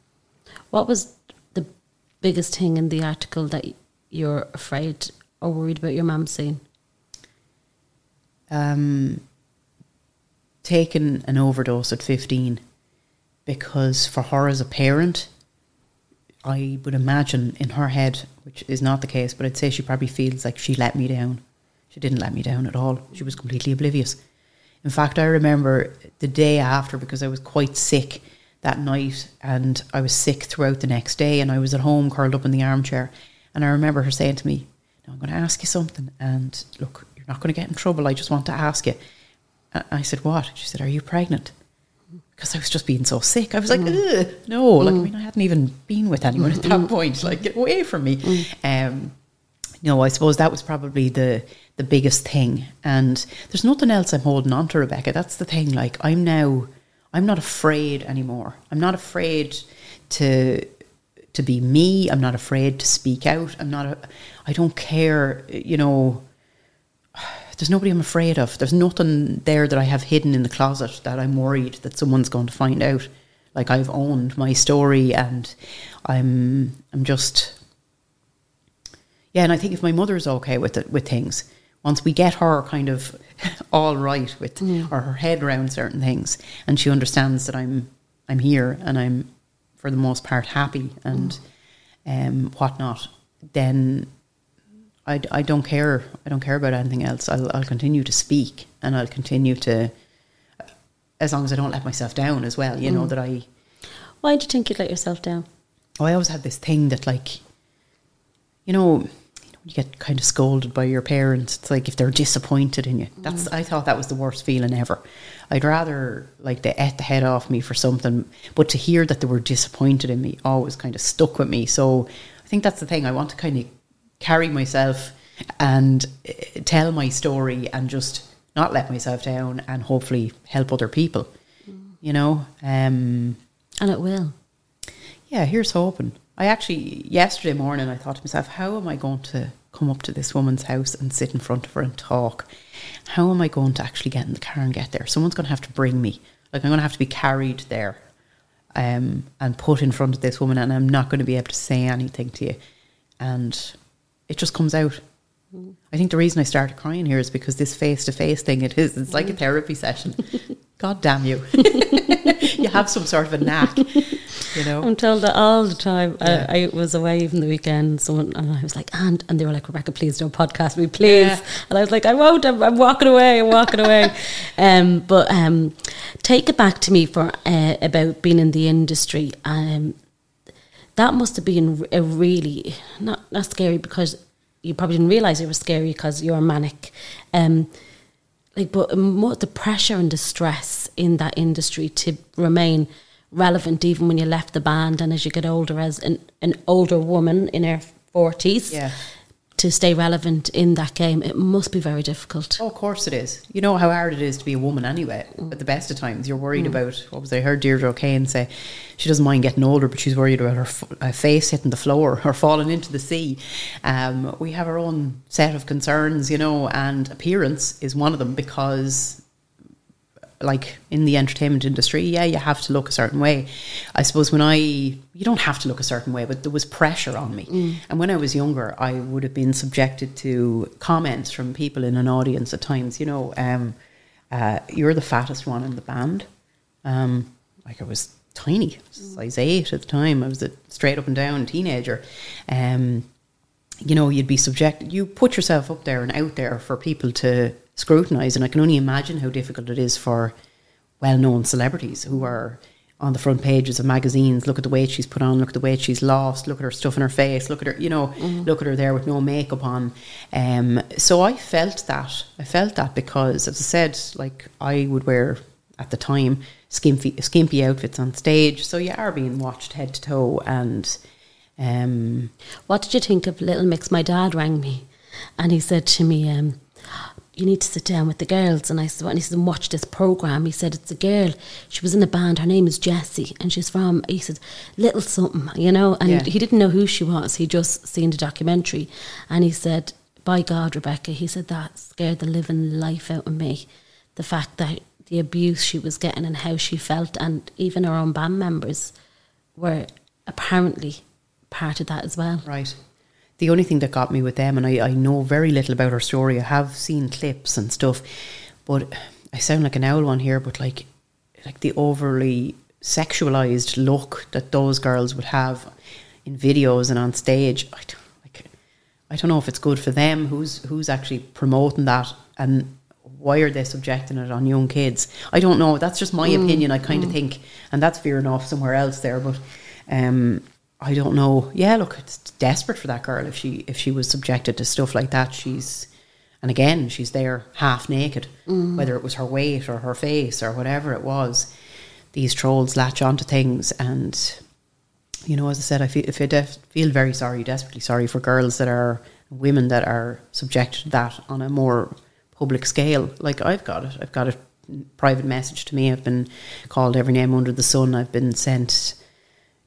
what was the biggest thing in the article that you're afraid or worried about your mum seeing? um, taken an overdose at 15 because for her as a parent, I would imagine in her head, which is not the case, but I'd say she probably feels like she let me down. She didn't let me down at all. She was completely oblivious. In fact, I remember the day after because I was quite sick that night and I was sick throughout the next day and I was at home curled up in the armchair. And I remember her saying to me, Now I'm going to ask you something. And look, you're not going to get in trouble. I just want to ask you. I I said, What? She said, Are you pregnant? Because I was just being so sick. I was like, mm. Ugh, no, like I mm. mean, I hadn't even been with anyone at that mm. point. Like, get away from me. Um, no, I suppose that was probably the the biggest thing. And there's nothing else I'm holding on to, Rebecca. That's the thing. Like, I'm now, I'm not afraid anymore. I'm not afraid to to be me. I'm not afraid to speak out. I'm not. A, I don't care. You know. There's nobody I'm afraid of. There's nothing there that I have hidden in the closet that I'm worried that someone's going to find out. Like I've owned my story, and I'm I'm just yeah. And I think if my mother's okay with it with things, once we get her kind of all right with or her head around certain things, and she understands that I'm I'm here and I'm for the most part happy and um, whatnot, then I, I don't care. I don't care about anything else. I'll, I'll continue to speak and I'll continue to, as long as I don't let myself down as well. You know mm. that I. Why do you think you'd let yourself down? Oh, I always had this thing that like, you know, you get kind of scolded by your parents. It's like if they're disappointed in you. That's mm. I thought that was the worst feeling ever. I'd rather like they ate the head off me for something, but to hear that they were disappointed in me always kind of stuck with me. So I think that's the thing. I want to kind of carry myself and uh, tell my story and just not let myself down and hopefully help other people. You know, um, And it will. yeah, here's hoping. I actually, yesterday morning, I thought to myself, how am I going to come up to this woman's house and sit in front of her and talk? How am I going to actually get in the car and get there? Someone's going to have to bring me. Like, I'm going to have to be carried there um, and put in front of this woman, and I'm not going to be able to say anything to you. And it just comes out. I think the reason I started crying here is because this face to face thing, it is, it's like a therapy session. God damn you. you have some sort of a knack, you know? I'm told that all the time. Yeah. I, I was away even the weekend, someone and I was like, and and they were like, Rebecca, please don't podcast me, please. Yeah. And I was like, I won't. I'm, I'm walking away. I'm walking away. Um, but um, take it back to me for uh, about being in the industry. Um, that must have been a really not not scary because you probably didn't realize it was scary because you're manic. Um, like, but more the pressure and the stress in that industry to remain relevant, even when you left the band, and as you get older, as an, an older woman in her forties, Yeah. To stay relevant in that game, it must be very difficult. Oh, of course it is. You know how hard it is to be a woman anyway. At the best of times, you're worried about what was I heard Deirdre O'Kane say. She doesn't mind getting older, but she's worried about her f- uh, face hitting the floor or falling into the sea. Um, we have our own set of concerns, you know, and appearance is one of them because like in the entertainment industry, yeah, you have to look a certain way. I suppose when I, you don't have to look a certain way, but there was pressure on me. And when I was younger, I would have been subjected to comments from people in an audience at times, you know, um, uh, you're the fattest one in the band. Um, like I was tiny, size eight at the time. I was a straight up and down teenager. Um, you know, you'd be subjected, you put yourself up there and out there for people to scrutinise. And I can only imagine how difficult it is for well known celebrities who are on the front pages of magazines. Look at the weight she's put on, look at the weight she's lost, look at her stuff in her face, look at her, you know, look at her there with no makeup on. Um, so I felt that. I felt that because, as I said, like I would wear at the time skimpy, skimpy outfits on stage. So you are being watched head to toe and. Um, What did you think of Little Mix? My dad rang me and he said to me, um, You need to sit down with the girls. And I said, And he said, and Watch this program. He said, It's a girl. She was in a band. Her name is Jesy. And she's from, he said, Little something, you know. And Yeah. he didn't know who she was. He just seen the documentary. And he said, By God, Rebecca, he said, That scared the living life out of me. The fact that the abuse she was getting and how she felt. And even her own band members were apparently part of that as well. Right. The only thing that got me with them, and I, I know very little about her story, I have seen clips and stuff, but I sound like an owl one here, but like, like the overly sexualized look that those girls would have in videos and on stage. I don't, like, I don't know if it's good for them. Who's who's actually promoting that, and why are they subjecting it on young kids? I don't know. That's just my opinion. I kind of think, and that's veering off somewhere else there, but. Um, I don't know. Yeah, look, it's desperate for that girl if she if she was subjected to stuff like that. She's and again, she's there half naked, mm. whether it was her weight or her face or whatever it was. these trolls latch onto things and you know, as I said, I feel, if I def- feel very sorry, desperately sorry for girls that are women that are subjected to that on a more public scale. Like I've got it. I've got a private message to me. I've been called every name under the sun. I've been sent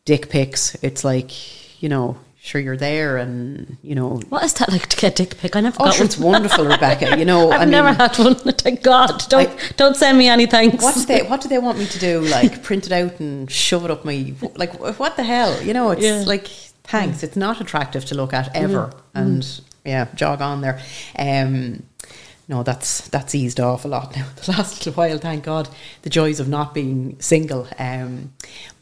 dick pics. It's like, you know, sure you're there and you know what is that like to get dick pic? I never oh, got sure, one. it's wonderful, Rebecca. You know, I've I never mean, had one. Thank God. Don't I- don't send me any thanks. what do they what do they want me to do? Like print it out and shove it up my like what the hell? You know, it's Yeah. like thanks. Mm. It's not attractive to look at mm. ever. Mm. And yeah, jog on there. Um no, that's that's eased off a lot now. The last little while, thank God, the joys of not being single. Um,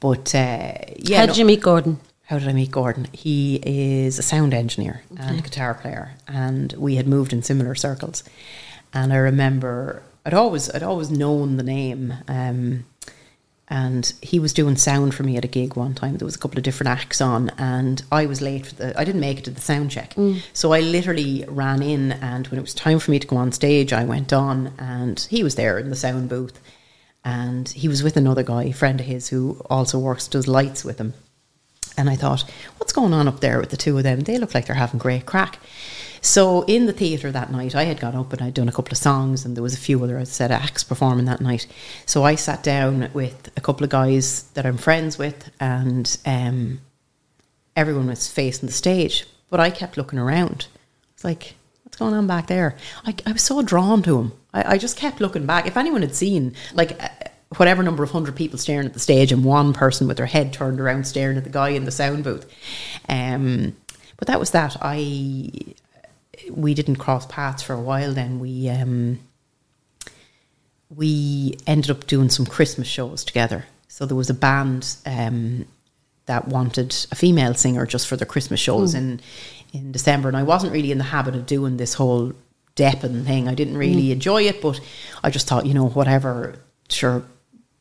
but uh, yeah, How no- did you meet Gordon? how did I meet Gordon? He is a sound engineer and guitar player, and we had moved in similar circles. And I remember I'd always I'd always known the name, um, and he was doing sound for me at a gig one time. There was a couple of different acts on, and I was late for the. I didn't make it to the sound check, mm. so I literally ran in, and when it was time for me to go on stage, I went on, and he was there in the sound booth, and he was with another guy, a friend of his, who also works does lights with him. And I thought, what's going on up there with the two of them? They look like they're having great crack. So in the theatre that night, I had got up and I'd done a couple of songs, and there was a few other, I said, acts performing that night. So I sat down with a couple of guys that I'm friends with, and um, everyone was facing the stage. But I kept looking around. It's like, what's going on back there? I, I was so drawn to him. I, I just kept looking back. If anyone had seen, like, uh, whatever number of hundred people staring at the stage and one person with their head turned around staring at the guy in the sound booth. Um, but that was that. I we didn't cross paths for a while. Then we um, we ended up doing some Christmas shows together. So there was a band um, that wanted a female singer just for their Christmas shows in in December, and I wasn't really in the habit of doing this whole depping thing. I didn't really enjoy it, but I just thought, you know, whatever. Sure,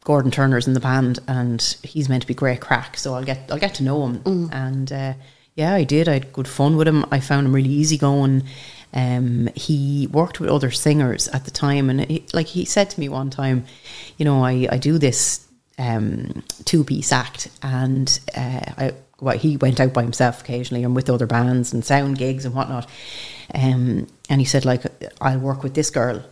Gordon Turner's in the band, and he's meant to be great crack. So I'll get I'll get to know him, and uh, yeah, I did. I had good fun with him. I found him really easygoing. Um, he worked with other singers at the time, and he, like he said to me one time, you know, I I do this um, two piece act, and uh, I well, he went out by himself occasionally and with other bands and sound gigs and whatnot. Um, and he said, like, I'll work with this girl.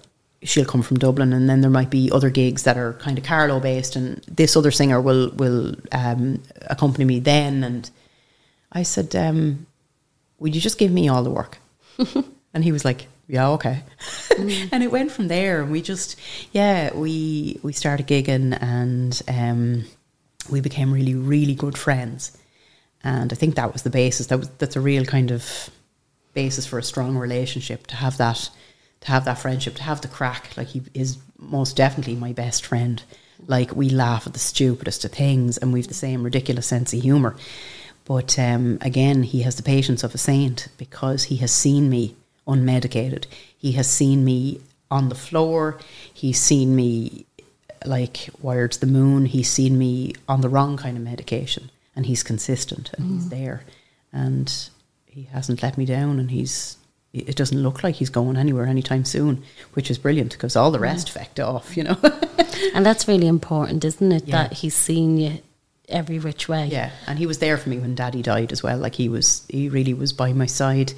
She'll come from Dublin, and then there might be other gigs that are kind of Carlow based, and this other singer will will um, accompany me then. And I said, um, "Would you just give me all the work?" and he was like, "Yeah, okay." and it went from there, and we just, yeah, we we started gigging, and um, we became really, really good friends. And I think that was the basis. That was that's a real kind of basis for a strong relationship to have that to have that friendship to have the crack like he is most definitely my best friend like we laugh at the stupidest of things and we've the same ridiculous sense of humor but um, again he has the patience of a saint because he has seen me unmedicated. He has seen me on the floor. He's seen me like wired to the moon. He's seen me on the wrong kind of medication and he's consistent and he's there. And he hasn't let me down and he's it doesn't look like he's going anywhere anytime soon which is brilliant because all the rest fecked off you know? And that's really important, isn't it? Yeah. That he's seen you every which way. yeah and he was there for me when daddy died as well. Like he was he really was by my side.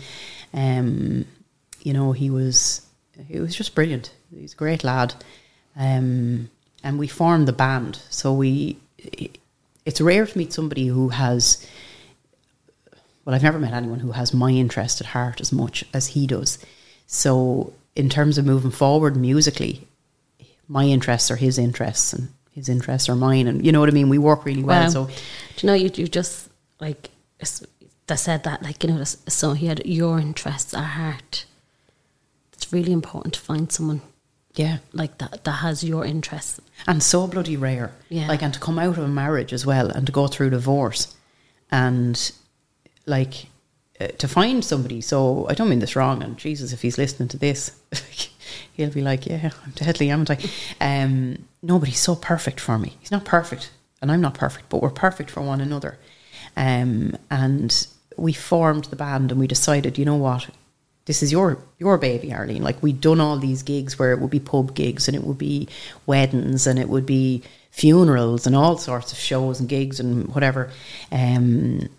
Um you know he was he was just brilliant. He's a great lad. Um and we formed the band. So we it's rare to meet somebody who has well, I've never met anyone who has my interest at heart as much as he does. So, in terms of moving forward musically, my interests are his interests, and his interests are mine, and you know what I mean. We work really well. Wow. So, Do you know, you, you just like, they said that, like, you know, so he had your interests at heart. It's really important to find someone yeah, like that that has your interests. and so bloody rare. Yeah. Like, and to come out of a marriage as well, and to go through divorce, and like uh, to find somebody. So I don't mean this wrong, and Jesus, if he's listening to this, he'll be like, "Yeah, I'm deadly, haven't I?" Um, no, but he's so perfect for me. He's not perfect, and I'm not perfect, but we're perfect for one another. Um, and we formed the band, and we decided, you know what, this is your your baby, Arlene. Like we'd done all these gigs where it would be pub gigs and it would be weddings and it would be funerals and all sorts of shows and gigs and whatever. Um,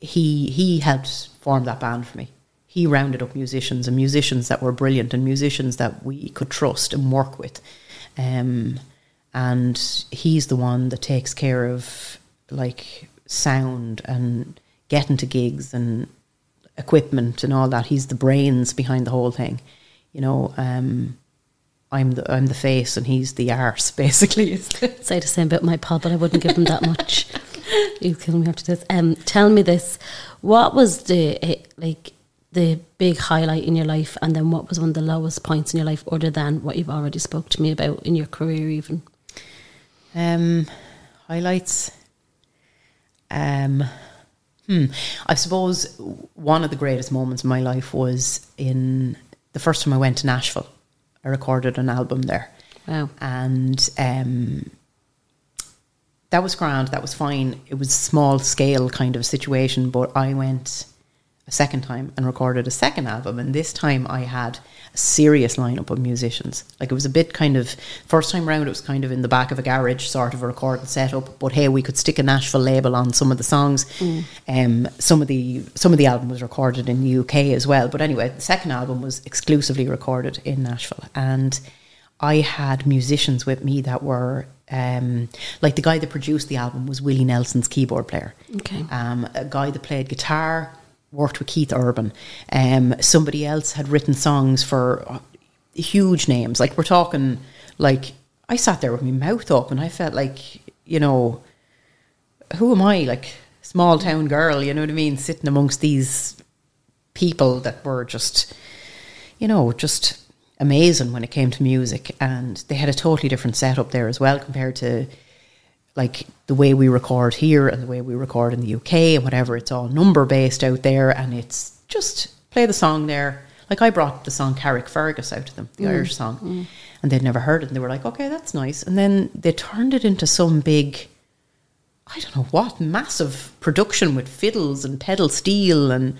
he he helped form that band for me. He rounded up musicians and musicians that were brilliant and musicians that we could trust and work with. Um, and he's the one that takes care of like sound and getting to gigs and equipment and all that. He's the brains behind the whole thing. You know, um, I'm the I'm the face and he's the arse, basically. Say the same about my pod, but I wouldn't give him that much. you kill me after this. Um, tell me this: what was the eh, like the big highlight in your life, and then what was one of the lowest points in your life, other than what you've already spoke to me about in your career, even? Um, highlights. Um, hmm. I suppose one of the greatest moments in my life was in the first time I went to Nashville. I recorded an album there. Wow. And um, that was grand. That was fine. It was small scale kind of situation, but I went a second time and recorded a second album. And this time I had a serious lineup of musicians. Like it was a bit kind of first time round. It was kind of in the back of a garage, sort of a recording setup. But hey, we could stick a Nashville label on some of the songs. Mm. Um, some of the some of the album was recorded in the UK as well. But anyway, the second album was exclusively recorded in Nashville, and I had musicians with me that were um, like the guy that produced the album was Willie Nelson's keyboard player. Okay. Um, a guy that played guitar worked with Keith Urban. Um, somebody else had written songs for uh, huge names. Like we're talking, like I sat there with my mouth open. I felt like you know, who am I? Like small town girl. You know what I mean? Sitting amongst these people that were just, you know, just amazing when it came to music, and they had a totally different setup there as well compared to like the way we record here and the way we record in the UK and whatever. It's all number based out there, and it's just play the song there. Like I brought the song Carrickfergus out to them, the mm. Irish song, mm. and they'd never heard it, and they were like, "Okay, that's nice." And then they turned it into some big, I don't know what, massive production with fiddles and pedal steel and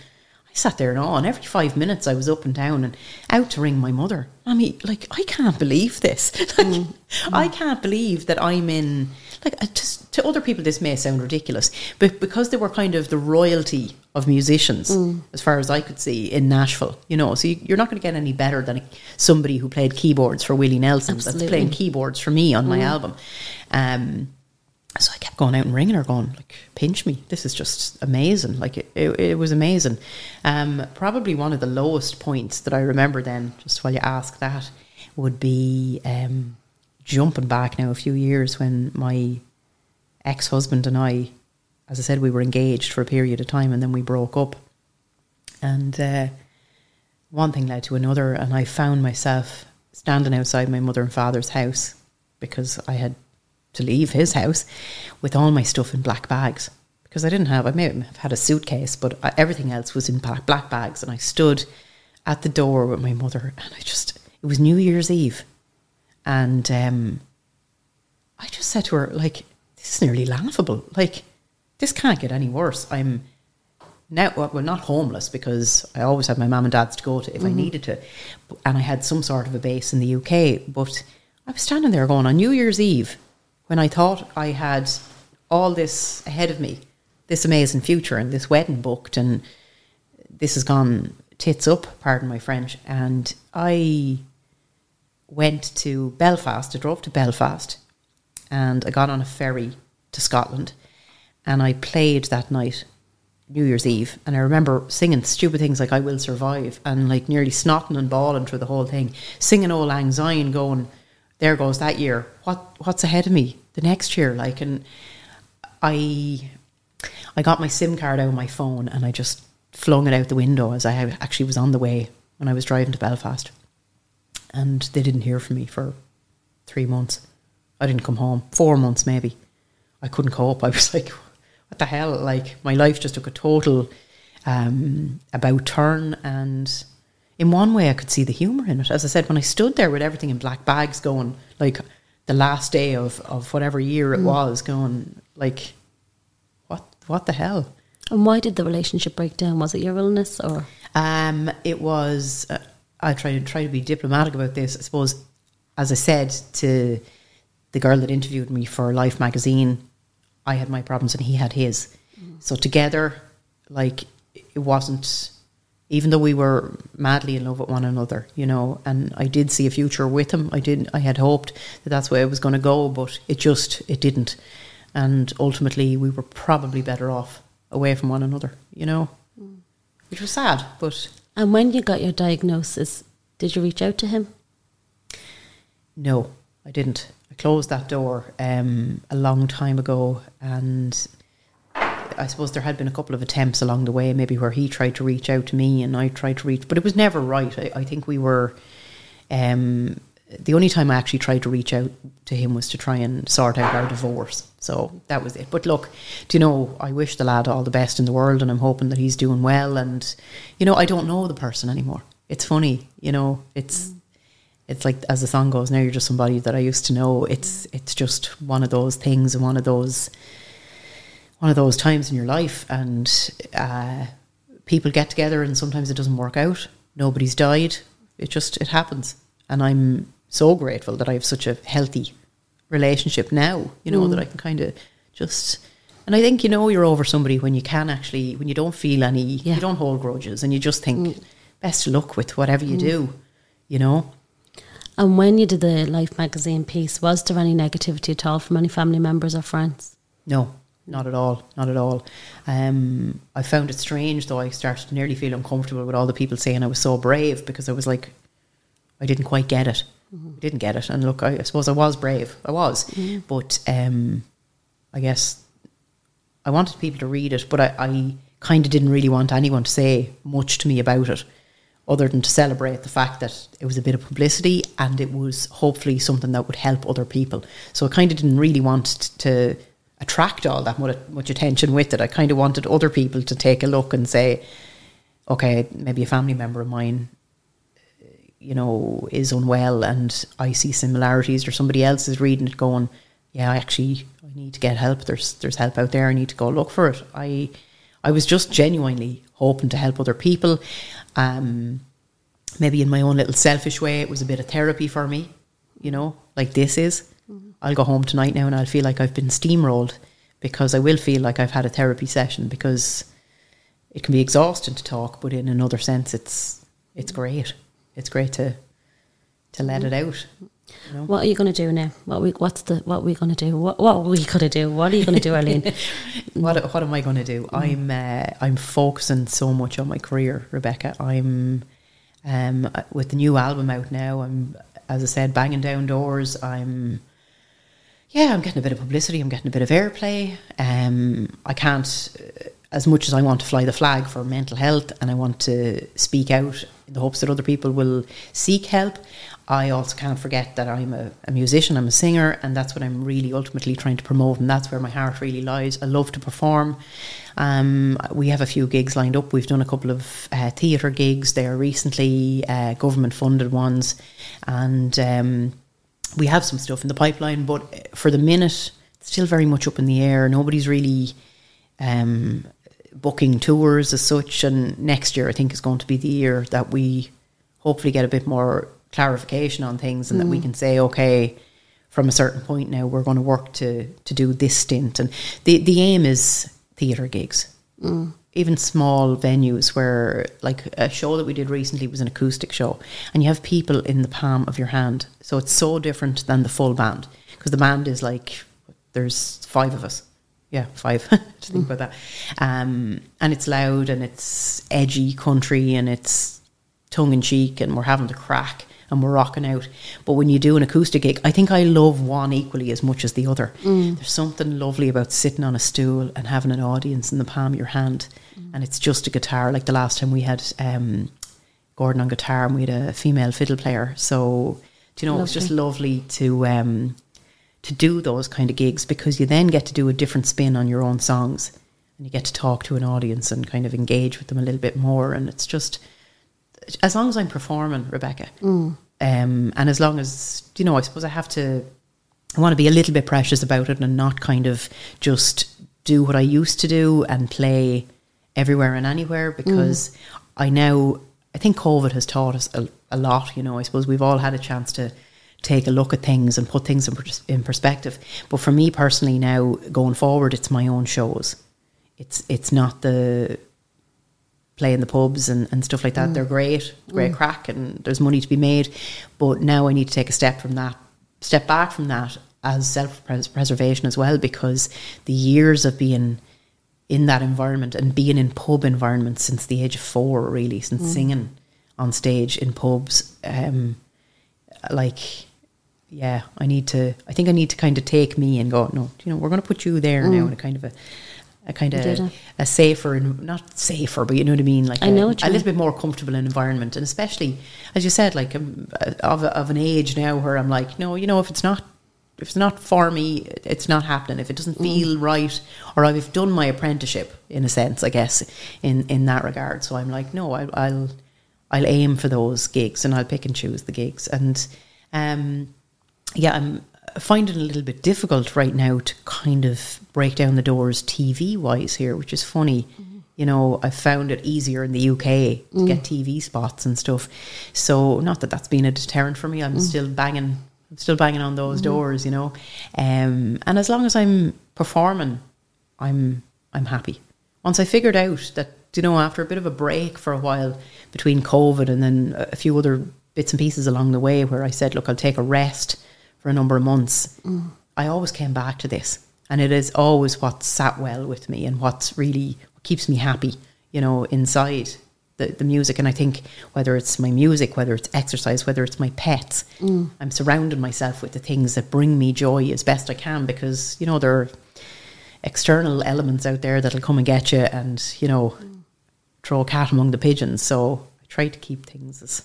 sat there and on. Every five minutes, I was up and down and out to ring my mother. Mommy, like, I can't believe this. like, mm. I can't believe that I'm in. Like, just to other people, this may sound ridiculous, but because they were kind of the royalty of musicians, mm. as far as I could see, in Nashville, you know, so you, are not going to get any better than somebody who played keyboards for Willie Nelson Absolutely. that's playing keyboards for me on mm. my album. Um, so I kept going out and ringing her, going like, "Pinch me! This is just amazing! Like it, it, it, was amazing." Um, probably one of the lowest points that I remember then, just while you ask that, would be um, jumping back now a few years when my ex-husband and I, as I said, we were engaged for a period of time, and then we broke up, and uh, one thing led to another, and I found myself standing outside my mother and father's house because I had to leave his house with all my stuff in black bags because I didn't have, I may have had a suitcase, but everything else was in black bags. And I stood at the door with my mother and I just, it was New Year's Eve. And um, I just said to her, like, this is nearly laughable. Like, this can't get any worse. I'm now, well, not homeless because I always had my mum and dad's to go to if mm-hmm. I needed to. And I had some sort of a base in the UK. But I was standing there going on New Year's Eve when I thought I had all this ahead of me, this amazing future and this wedding booked, and this has gone tits up, pardon my French. And I went to Belfast, I drove to Belfast, and I got on a ferry to Scotland, and I played that night. New Year's Eve, and I remember singing stupid things like "I Will Survive" and like nearly snotting and bawling through the whole thing, singing "Auld Lang Syne," going, there goes that year. What what's ahead of me the next year? Like, and I I got my SIM card out of my phone and I just flung it out the window as I actually was on the way when I was driving to Belfast, and they didn't hear from me for three months. I didn't come home. Four months maybe. I couldn't cope. I was like, what the hell? Like my life just took a total um, about turn and in one way, I could see the humour in it. As I said, when I stood there with everything in black bags going, like the last day of, of whatever year it mm. was, going, like, what what the hell? And why did the relationship break down? Was it your illness or? Um, it was. Uh, I try to try to be diplomatic about this. I suppose, as I said to the girl that interviewed me for Life magazine, I had my problems and he had his. So together, like it wasn't even though we were madly in love with one another, you know, and I did see a future with him. I did. I had hoped that that's where it was going to go, but it just it didn't. And ultimately, we were probably better off away from one another, you know, mm. which was sad. But and when you got your diagnosis, did you reach out to him? No, I didn't. I closed that door um, a long time ago, and I suppose there had been a couple of attempts along the way, maybe where he tried to reach out to me and I tried to reach, but it was never right. I, I think we were. Um, the only time I actually tried to reach out to him was to try and sort out our divorce. So that was it. But look, do you know, I wish the lad all the best in the world and I'm hoping that he's doing well. And, you know, I don't know the person anymore. It's funny, you know, it's. It's like as the song goes, now you're just somebody that I used to know. It's it's just one of those things and one of those one of those times in your life, and uh, people get together, and sometimes it doesn't work out. Nobody's died. It just it happens, and I'm so grateful that I have such a healthy relationship now. You know mm. that I can kind of just. And I think you know you're over somebody when you can actually when you don't feel any yeah. you don't hold grudges and you just think mm. best of luck with whatever you mm. do, you know. And when you did the Life magazine piece, was there any negativity at all from any family members or friends? No, not at all, not at all. Um, I found it strange though. I started to nearly feel uncomfortable with all the people saying I was so brave because I was like, I didn't quite get it. Mm-hmm. I didn't get it. And look, I, I, suppose I was brave. I was, mm-hmm. but um, I guess I wanted people to read it, but I, I kind of didn't really want anyone to say much to me about it other than to celebrate the fact that it was a bit of publicity and it was hopefully something that would help other people. So I kind of didn't really want to attract all that much, much attention with it. I kind of wanted other people to take a look and say, okay, maybe a family member of mine, you know, is unwell and I see similarities, or somebody else is reading it going, yeah, I actually I need to get help. There's there's help out there. I need to go look for it. I I was just genuinely hoping to help other people. Um, maybe in my own little selfish way, it was a bit of therapy for me, you know, like this is. I'll go home tonight now and I'll feel like I've been steamrolled because I will feel like I've had a therapy session because it can be exhausting to talk, but in another sense, it's it's great. It's great to to let it out. You know? What are you going to do now? What we what's the what are we going to do? What what are we going to do? What are you going to do, Arlene? what what am I going to do? I'm uh, I'm focusing so much on my career, Rebecca. I'm um, with the new album out now. I'm as I said, banging down doors. I'm yeah, I'm getting a bit of publicity. I'm getting a bit of airplay. Um, I can't, uh, as much as I want to fly the flag for mental health and I want to speak out in the hopes that other people will seek help. I also can't forget that I'm a, a, musician, I'm a singer, and that's what I'm really ultimately trying to promote, and that's where my heart really lies. I love to perform. Um, we have a few gigs lined up. We've done a couple of uh, theatre gigs there recently, uh, government funded ones, and um, we have some stuff in the pipeline, but for the minute, it's still very much up in the air. Nobody's really um, booking tours as such. And next year, I think, is going to be the year that we hopefully get a bit more clarification on things and mm. that we mm. can say, okay, from a certain point now, we're going to work to, to do this stint. And the, the aim is theatre gigs. Mm even small venues where like a show that we did recently was an acoustic show and you have people in the palm of your hand so it's so different than the full band because the band is like there's five of us yeah five to think mm. about that um, and it's loud and it's edgy country and it's tongue-in-cheek and we're having to crack and we're rocking out. But when you do an acoustic gig, I think I love one equally as much as the other. Mm. There's something lovely about sitting on a stool and having an audience in the palm of your hand, mm. and it's just a guitar. Like the last time we had um, Gordon on guitar, and we had a female fiddle player. So do you know lovely. it was just lovely to. Um, to do those kind of gigs because you then get to do a different spin on your own songs and you get to talk to an audience and kind of engage with them a little bit more and it's just as long as I'm performing, Rebecca, mm. um, and as long as you know, I suppose I have to. I want to be a little bit precious about it and not kind of just do what I used to do and play everywhere and anywhere because mm. I now I think COVID has taught us a, a, lot. You know, I suppose we've all had a chance to take a look at things and put things in, in perspective. But for me personally, now going forward, it's my own shows. It's it's not the playing the pubs and, and stuff like that. They're great, great crack, and there's money to be made. But now I need to take a step from that, step back from that as self preservation as well, because the years of being in that environment and being in pub environments since the age of four, really, since singing on stage in pubs, um, like yeah, I need to. I think I need to kind of take me and go. No, you know, we're going to put you there now in a kind of a, a kind of a safer and not safer, but you know what I mean. Like I a, know a little bit more comfortable environment, and especially as you said, like um, uh, of of an age now where I'm like, no, you know, if it's not. If it's not for me, it's not happening. If it doesn't mm. feel right, or I've done my apprenticeship in a sense, I guess, in in that regard. So I'm like, no, I, I'll I'll aim for those gigs and I'll pick and choose the gigs. And um, yeah, I'm finding it a little bit difficult right now to kind of break down the doors TV wise here, which is funny. Mm-hmm. You know, I found it easier in the UK to mm. get TV spots and stuff. So, not that that's been a deterrent for me. I'm mm. still banging, I'm still banging on those doors. You know, um, and as long as I'm performing, I'm I'm happy. Once I figured out that you know after a bit of a break for a while between COVID and then a few other bits and pieces along the way where I said, look, I'll take a rest for a number of months. I always came back to this, and it is always what sat well with me and what's really what keeps me happy. You know, inside the, the music. And I think whether it's my music, whether it's exercise, whether it's my pets, mm. I'm surrounding myself with the things that bring me joy as best I can because, you know, there are external elements out there that'll come and get you and, you know, mm. throw a cat among the pigeons. So I try to keep things as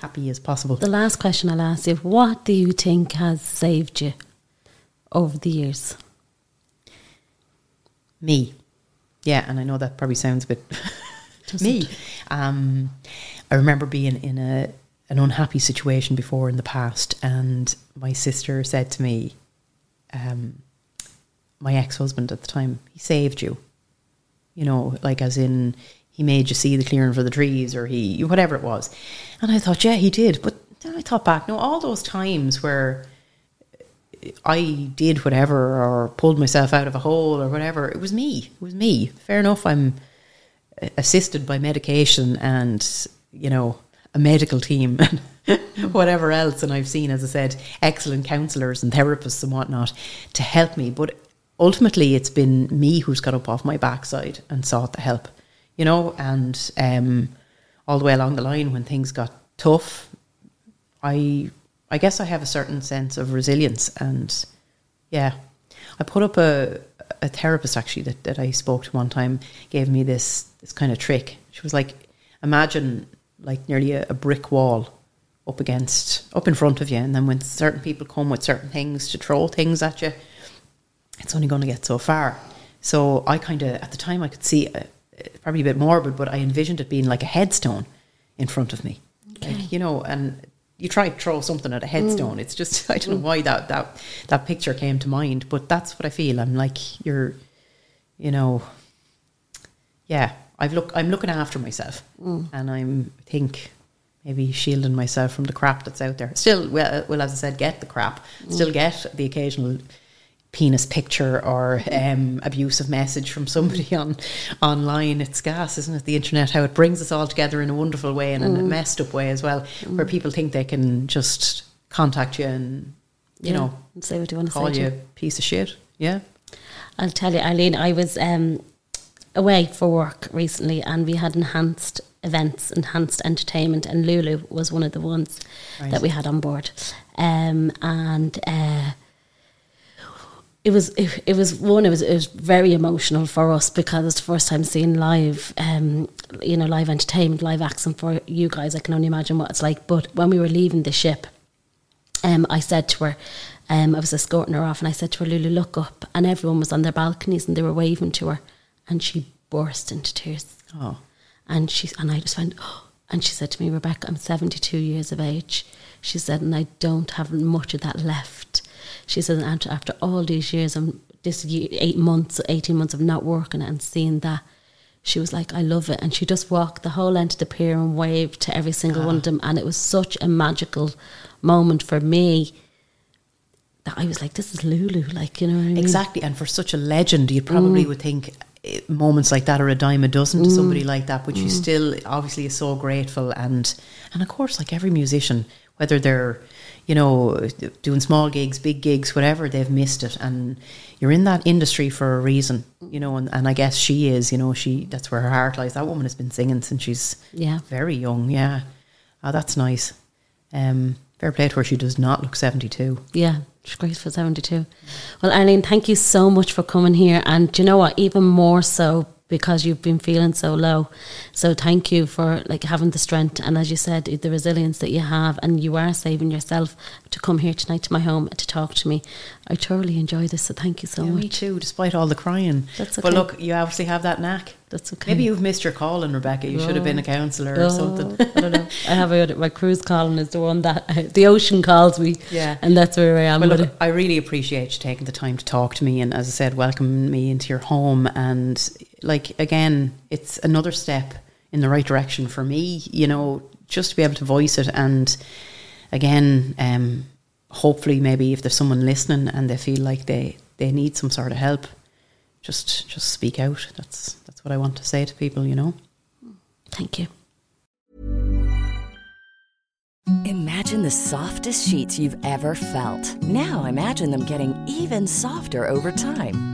happy as possible. The last question I'll ask you what do you think has saved you over the years? me. Yeah, and I know that probably sounds a bit me. Um, I remember being in a an unhappy situation before in the past, and my sister said to me, um, my ex husband at the time, he saved you. You know, like as in he made you see the clearing for the trees, or he whatever it was. And I thought, yeah, he did. But then I thought back, no, all those times where I did whatever or pulled myself out of a hole or whatever. It was me. It was me. Fair enough. I'm assisted by medication and you know a medical team and whatever else. And I've seen, as I said, excellent counsellors and therapists and whatnot to help me. But ultimately, it's been me who's got up off my backside and sought the help. You know, and um, all the way along the line when things got tough, I I guess I have a certain sense of resilience and yeah. I put up a a therapist actually that, that I spoke to one time gave me this this kind of trick. She was like, imagine like nearly a, a brick wall up against up in front of you and then when certain people come with certain things to throw things at you, it's only going to get so far. So I kind of at the time I could see uh, probably a bit morbid, but I envisioned it being like a headstone in front of me, like you know, and you try to throw something at a headstone. Mm. It's just I don't know why that that that picture came to mind, but that's what I feel. I'm like you're, you know, yeah. I've look I'm looking after myself, mm. and I'm I think maybe shielding myself from the crap that's out there. Still, well, well as I said, get the crap. Mm. Still get the occasional penis picture or um, abusive message from somebody on online. It's gas, isn't it? The internet, how it brings us all together in a wonderful way and in a messed up way as well, where people think they can just contact you and you Yeah, know and say what you want to call say. you to piece of shit. Yeah. I'll tell you, Eileen, I was um, away for work recently and we had enhanced events, enhanced entertainment, and Lulu was one of the ones Right. that we had on board. Um, and uh, it was it, it was one it was it was very emotional for us because it's the first time seeing live um you know live entertainment live acts and for you guys I can only imagine what it's like but when we were leaving the ship um, I said to her, um, I was escorting her off, and I said to her, Lulu, look up. And everyone was on their balconies and they were waving to her. And she burst into tears. Oh. And she and I just went, oh. and she said to me, Rebecca, I'm 72 years of age. She said, and I don't have much of that left. She said, and after, all these years, I'm this year, eight months, 18 months of not working and seeing that, she was like, I love it. And she just walked the whole end of the pier and waved to every single one of ah. them. And it was such a magical moment for me that I was like, this is Lulu. Like, you know I mean? Exactly. And for such a legend, you probably mm. would think eh, moments like that are a dime a dozen to somebody mm. like that, but you mm. still obviously is so grateful. And, and of course, like every musician, whether they're, you know, doing small gigs, big gigs, whatever, they've missed it. And you're in that industry for a reason, you know, and, and I guess she is, you know, she, that's where her heart lies. That woman has been singing since she's Yeah. very young. Yeah. Oh, that's nice. Um, fair play to her. She does not look 72. Yeah, she's great for 72. Well, Eileen, thank you so much for coming here. And do you know what? Even more so because you've been feeling so low. So thank you for like having the strength and as you said, the resilience that you have and you are saving yourself to come here tonight to my home and to talk to me. I thoroughly enjoy this, so thank you so Yeah, me much. too, despite all the crying. That's okay. But look, you obviously have that knack. That's okay. Maybe you've missed your calling, Rebecca. You should have been a counsellor or Oh, something. I don't know. I have a, my cruise calling is the one that the ocean calls me. Yeah. And that's where I am Well, look. I really appreciate you taking the time to talk to me and, as I said, welcome me into your home. And, like, again, it's another step in the right direction for me, you know, just to be able to voice it. And, again, um, hopefully, maybe if there's someone listening and they feel like they, they need some sort of help, just just speak out. That's that's what I want to say to people, you know. Thank you. Imagine the softest sheets you've ever felt. Now imagine them getting even softer over time.